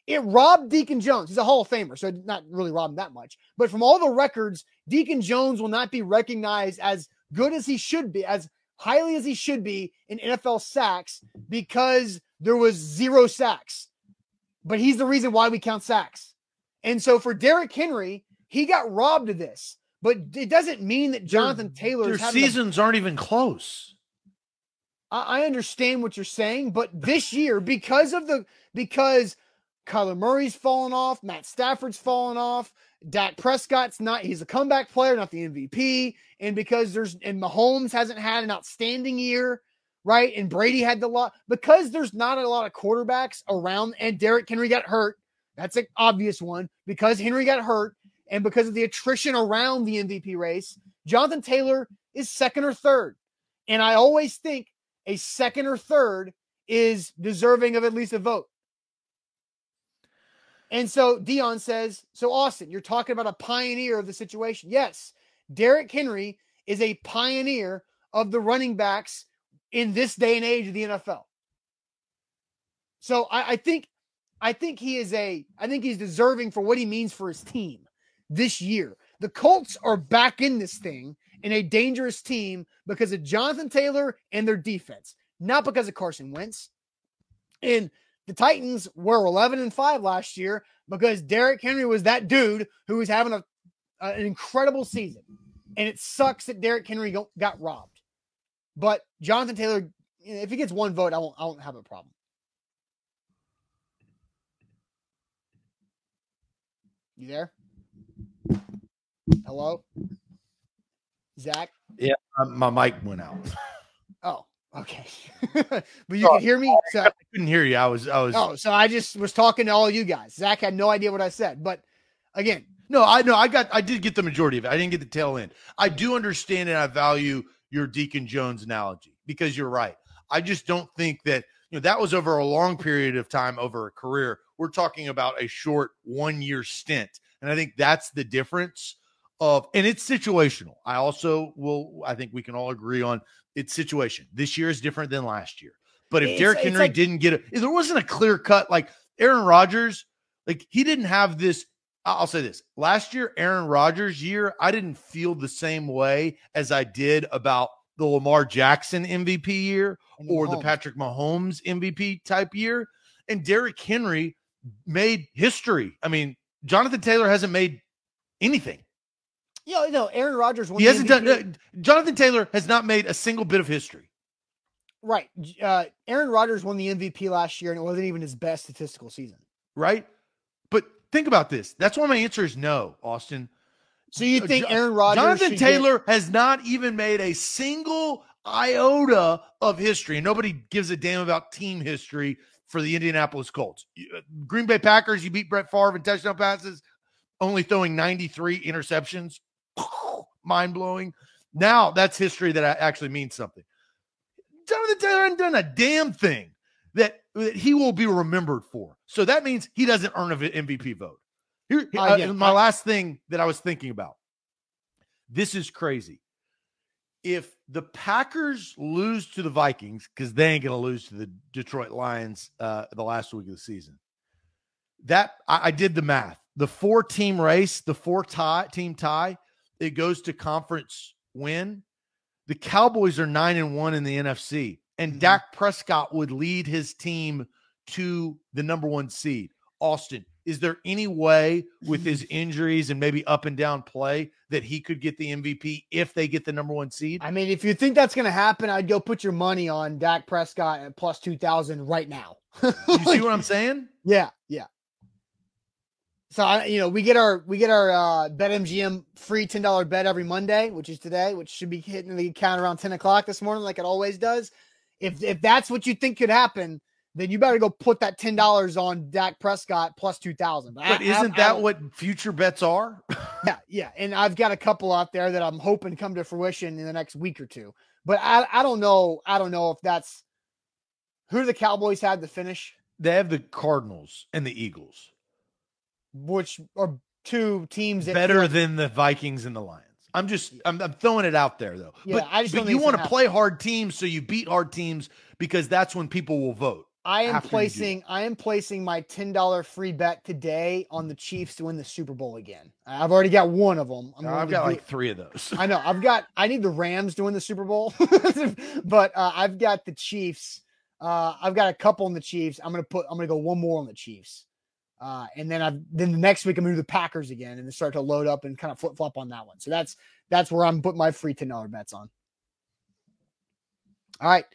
It robbed Deacon Jones. He's a Hall of Famer, so not really robbed him that much. But from all the records, Deacon Jones will not be recognized as good as he should be, as highly as he should be in NFL sacks because there was zero sacks. But he's the reason why we count sacks. And so for Derrick Henry, he got robbed of this. But it doesn't mean that Jonathan Taylor. Their seasons a, aren't even close. I, understand what you're saying, but this year, because of the because Kyler Murray's fallen off, Matt Stafford's fallen off, Dak Prescott's not, he's a comeback player, not the MVP. And because there's, and Mahomes hasn't had an outstanding year, right? And Brady had the lot, because there's not a lot of quarterbacks around, and Derrick Henry got hurt. That's an obvious one because Henry got hurt and because of the attrition around the MVP race. Jonathan Taylor is second or third. And I always think a second or third is deserving of at least a vote. And so Dion says, So, Austin, you're talking about a pioneer of the situation. Yes, Derrick Henry is a pioneer of the running backs in this day and age of the NFL. So I, I think I think he is a I think he's deserving for what he means for his team this year. The Colts are back in this thing in a dangerous team because of Jonathan Taylor and their defense, not because of Carson Wentz. And the Titans were 11 and 5 last year because Derrick Henry was that dude who was having a, an incredible season. And it sucks that Derrick Henry got robbed. But Jonathan Taylor, if he gets one vote, I won't I won't have a problem. You there? Hello? Zach? Yeah, um, my mic went out. Oh, okay. but you oh, can hear me. So I couldn't hear you. I was, I was. Oh, so I just was talking to all you guys. Zach had no idea what I said, but again, no, I know. I got. I did get the majority of it. I didn't get the tail end. I do understand and I value your Deacon Jones analogy because you're right. I just don't think that you know that was over a long period of time over a career. We're talking about a short one year stint, and I think that's the difference of and it's situational. I also will I think we can all agree on it's situation. This year is different than last year. But if it's, Derrick Henry like, didn't get it, if there wasn't a clear cut like Aaron Rodgers, like he didn't have this. I'll say this last year, Aaron Rodgers' year, I didn't feel the same way as I did about the Lamar Jackson MVP year or the Patrick Mahomes MVP type year. And Derrick Henry made history. I mean, Jonathan Taylor hasn't made anything. Yeah, no, Aaron Rodgers. he hasn't MVP. done. Uh, Jonathan Taylor has not made a single bit of history. Right. Uh, Aaron Rodgers won the MVP last year, and it wasn't even his best statistical season. Right. But think about this. That's why my answer is no, Austin. So you think Aaron Rodgers? Jonathan Taylor get- has not even made a single iota of history. Nobody gives a damn about team history for the Indianapolis Colts. Uh, Green Bay Packers, you beat Brett Favre in touchdown passes, only throwing 93 interceptions. Mind blowing. Now that's history that actually means something. Jonathan Taylor hasn't done a damn thing that, that he will be remembered for. So that means he doesn't earn an MVP vote. Here, uh, uh, yeah, my I, last thing that I was thinking about. This is crazy. If the Packers lose to the Vikings, because they ain't going to lose to the Detroit Lions uh, the last week of the season, that I, I did the math. The four team race, the four tie team tie, it goes to conference win. The Cowboys are nine and one in the NFC, and mm-hmm. Dak Prescott would lead his team to the number one seed. Austin, is there any way with his injuries and maybe up and down play that he could get the MVP if they get the number one seed? I mean, if you think that's going to happen, I'd go put your money on Dak Prescott at plus 2,000 right now. you see what I'm saying? Yeah, yeah. So I, you know, we get our we get our uh, BetMGM free ten dollar bet every Monday, which is today, which should be hitting the account around ten o'clock this morning, like it always does. If if that's what you think could happen, then you better go put that ten dollars on Dak Prescott plus two thousand. But, but isn't I, that I, what future bets are? yeah, yeah. And I've got a couple out there that I'm hoping come to fruition in the next week or two. But I, I don't know. I don't know if that's who the Cowboys had to finish. They have the Cardinals and the Eagles which are two teams better like- than the Vikings and the Lions. I'm just I'm, I'm throwing it out there though. Yeah, but, I just but you want to play hard teams so you beat hard teams because that's when people will vote. I am placing I am placing my ten dollar free bet today on the Chiefs to win the Super Bowl again. I've already got one of them. i have got like three of those. I know. I've got I need the Rams to win the Super Bowl, but uh, I've got the Chiefs. Uh, I've got a couple on the Chiefs. I'm gonna put I'm gonna go one more on the Chiefs. Uh, and then I've then the next week I'm do the Packers again and start to load up and kind of flip flop on that one. So that's that's where I'm putting my free ten dollar bets on. All right.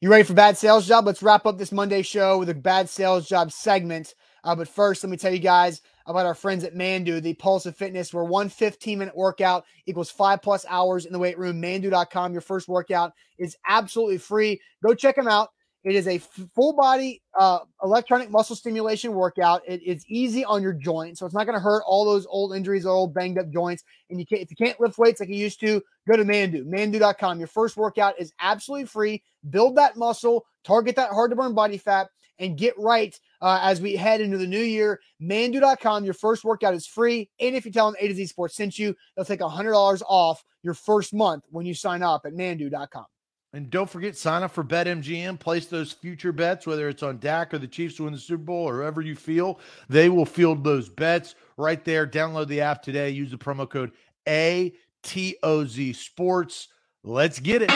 You ready for bad sales job? Let's wrap up this Monday show with a bad sales job segment. Uh, but first, let me tell you guys about our friends at Manduu, the Pulse of Fitness, where one 15 minute workout equals five plus hours in the weight room. Manduu.com. Your first workout is absolutely free. Go check them out. It is a full body uh, electronic muscle stimulation workout. It is easy on your joints, so it's not going to hurt all those old injuries, old banged up joints. And you can't if you can't lift weights like you used to, go to Manduu, Manduu.com. Your first workout is absolutely free. Build that muscle, target that hard to burn body fat, and get right uh, as we head into the new year. Manduu.com. Your first workout is free, and if you tell them A to Z Sports sent you, they'll take hundred dollars off your first month when you sign up at Manduu.com. And don't forget, sign up for BetMGM. Place those future bets, whether it's on Dak or the Chiefs to win the Super Bowl or wherever you feel. They will field those bets right there. Download the app today. Use the promo code ATOZ Sports. Let's get it.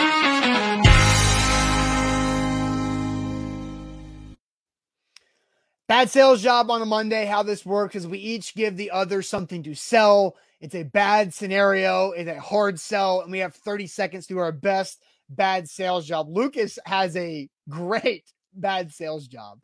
Bad sales job on a Monday. How this works is we each give the other something to sell. It's a bad scenario, it's a hard sell, and we have 30 seconds to do our best bad sales job. Lucas has a great bad sales job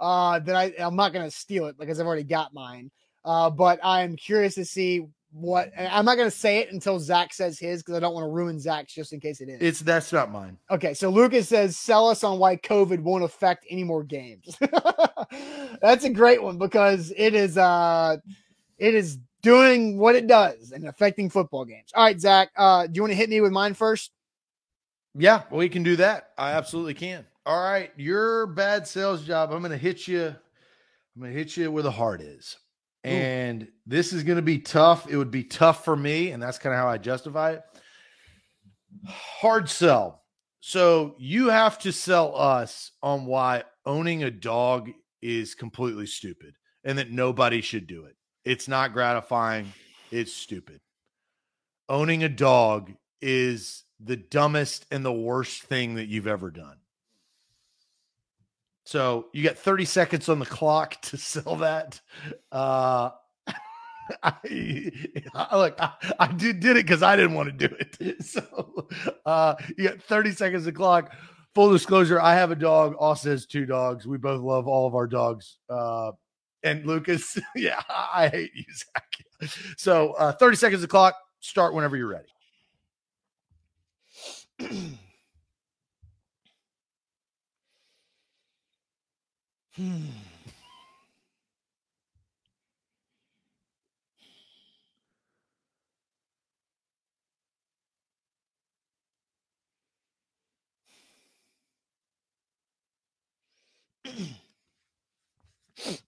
uh, that I, I'm not going to steal it because I've already got mine. Uh, but I'm curious to see what I'm not going to say it until Zach says his because I don't want to ruin Zach's just in case it is. It's that's not mine. Okay, so Lucas says sell us on why COVID won't affect any more games. that's a great one because it is uh it is doing what it does and affecting football games. All right, Zach, uh, do you want to hit me with mine first? Yeah, we can do that. I absolutely can. All right, your bad sales job. I'm going to hit you. I'm going to hit you where the heart is. And Ooh. this is going to be tough. It would be tough for me, and that's kind of how I justify it. Hard sell. So you have to sell us on why owning a dog is completely stupid and that nobody should do it. It's not gratifying. It's stupid. Owning a dog is the dumbest and the worst thing that you've ever done. So you got 30 seconds on the clock to sell that. Uh, I, look, I, I, did did it because I didn't want to do it. So uh, you got 30 seconds of clock. Full disclosure: I have a dog. Austin has two dogs. We both love all of our dogs. Uh, and Lucas, yeah, I hate you, Zach. So uh, 30 seconds of clock. Start whenever you're ready. Hmm.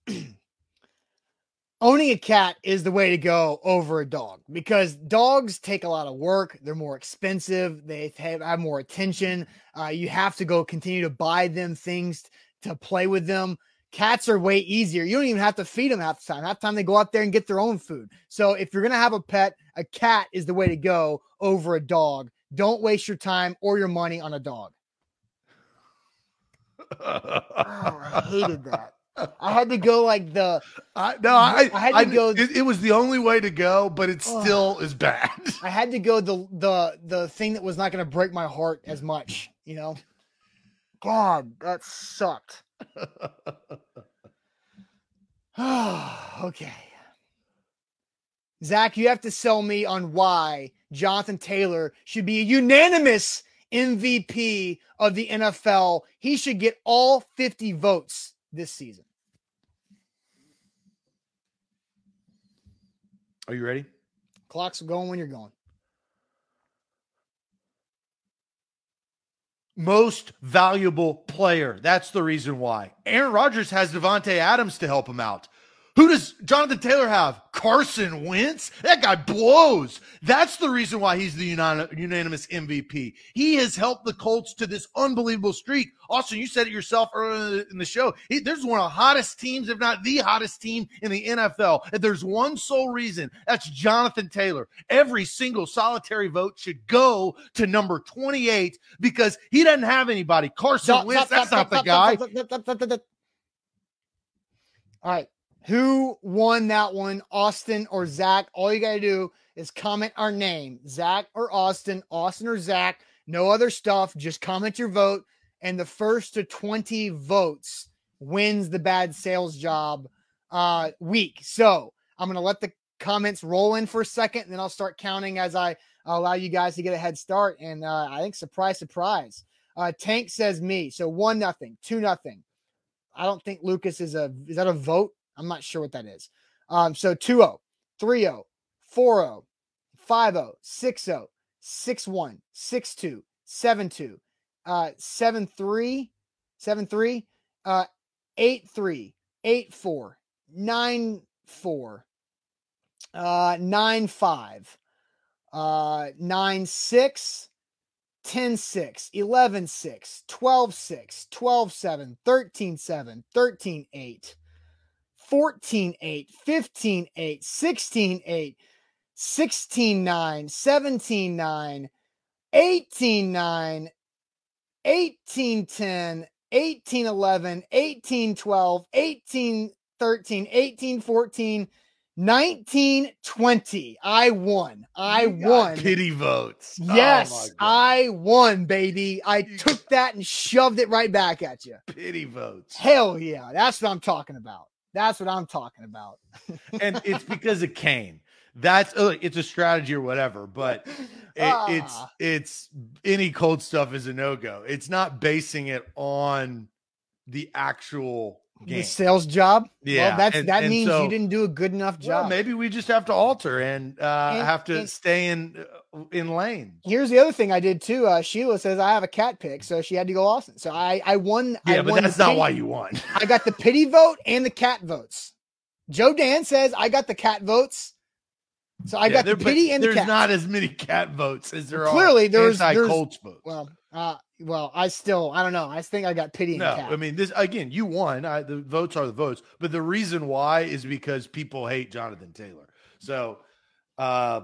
owning a cat is the way to go over a dog because dogs take a lot of work. They're more expensive. They have, more attention. Uh, you have to go continue to buy them things to play with them. Cats are way easier. You don't even have to feed them half the time. Half the time they go out there and get their own food. So if you're going to have a pet, a cat is the way to go over a dog. Don't waste your time or your money on a dog. oh, I hated that. I had to go like the. I, no, I, I had to I, go. It, it, was the only way to go, but it still is bad. I had to go the the the thing that was not going to break my heart as much. You know, God, that sucked. okay, Zach, you have to sell me on why Jonathan Taylor should be a unanimous MVP of the NFL. He should get all 50 votes this season. Are you ready? Clock's are going when you're going. Most valuable player. That's the reason why. Aaron Rodgers has Davante Adams to help him out. Who does Jonathan Taylor have? Carson Wentz? That guy blows. That's the reason why he's the unanimous MVP. He has helped the Colts to this unbelievable streak. Austin, you said it yourself earlier in the show. He, there's one of the hottest teams, if not the hottest team in the NFL. If there's one sole reason, that's Jonathan Taylor. Every single solitary vote should go to number 28 because he doesn't have anybody. Carson Wentz, that's not the guy. All right. Who won that one, Austin or Zach? All you got to do is comment our name, Zach or Austin, Austin or Zach. No other stuff. Just comment your vote. And the first to 20 votes wins the bad sales job uh, week. So I'm going to let the comments roll in for a second, and then I'll start counting as I allow you guys to get a head start. And uh, I think, surprise, surprise, Uh, Tank says me. So one nothing, two nothing. I don't think Lucas is a is that a vote? I'm not sure what that is. Um, so 2-0, 3-0, 4-0, 5-0, 6-0, 6-1, 6-2, 7-2, uh, 7-3, 7-3, uh, 8-3, 8-4, 9-4, uh, 9-5, uh, 9-6, 10 6, 11 6, 12 6, 12 7, 13 7, 13 8, 14 8, 15 8, 16 8, 16 9, 17 9, 18 9, 18 10, 18 11, 18 12, 18 13, 18 14, 1920. I won. I won. Pity votes. Oh Yes, I won, baby. I took that and shoved it right back at you. pity votes. Hell yeah. That's what I'm talking about. That's what I'm talking about. and it's because of Kane. That's uh, it's a strategy or whatever, but it, it's Ah. it's any cold stuff is a no go. It's not basing it on the actual the sales job. Yeah, Well, that's and- that and means so- you didn't do a good enough Well, job. maybe we just have to alter and uh, And- have to stay in uh, in lane. Here's the other thing I did too. Uh, Sheila says I have a cat pick, so she had to go Austin. So I I won. I Yeah, but won that's not pity- why you won. I got the pity vote and the cat votes. Joe Dan says I got the cat votes. So I Yeah, got there- the pity and the there's cat. not as many cat votes as there Clearly, are there's- there's- anti-Colts votes. well, uh, well, I still I don't know. I think I got pity No. I mean this again. You won. I, the votes are the votes, but the reason why is because people hate Jonathan Taylor. So, uh,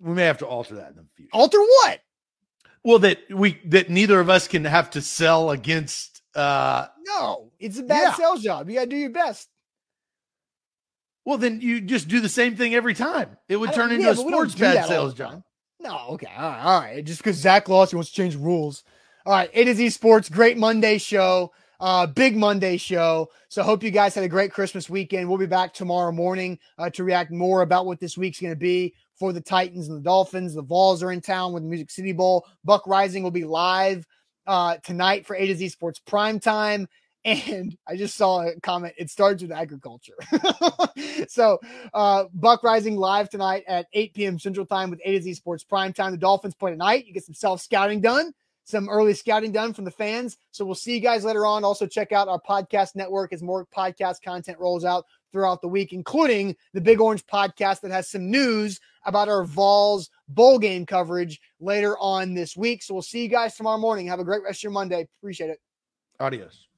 we may have to alter that in the future. Alter what? Well, that we that neither of us can have to sell against. uh No, it's a bad Yeah. sales job. You got to do your best. Well, then you just do the same thing every time. It would turn don't- into yeah, a sports bad sales job. No, okay, all right, all right. Just because Zach Lawson wants to change rules. All right, A to Z Sports, great Monday show, uh, big Monday show. So hope you guys had a great Christmas weekend. We'll be back tomorrow morning uh, to react more about what this week's going to be for the Titans and the Dolphins. The Vols are in town with the Music City Bowl. Buck Reising will be live uh, tonight for A to Z Sports prime time. And I just saw a comment. It starts with agriculture. so uh, Buck Reising live tonight at 8 p.m. Central Time with A to Z Sports Prime Time. The Dolphins play tonight. You get some self scouting done, some early scouting done from the fans. So we'll see you guys later on. Also, check out our podcast network as more podcast content rolls out throughout the week, including the Big Orange podcast that has some news about our Vols bowl game coverage later on this week. So we'll see you guys tomorrow morning. Have a great rest of your Monday. Appreciate it. Adios.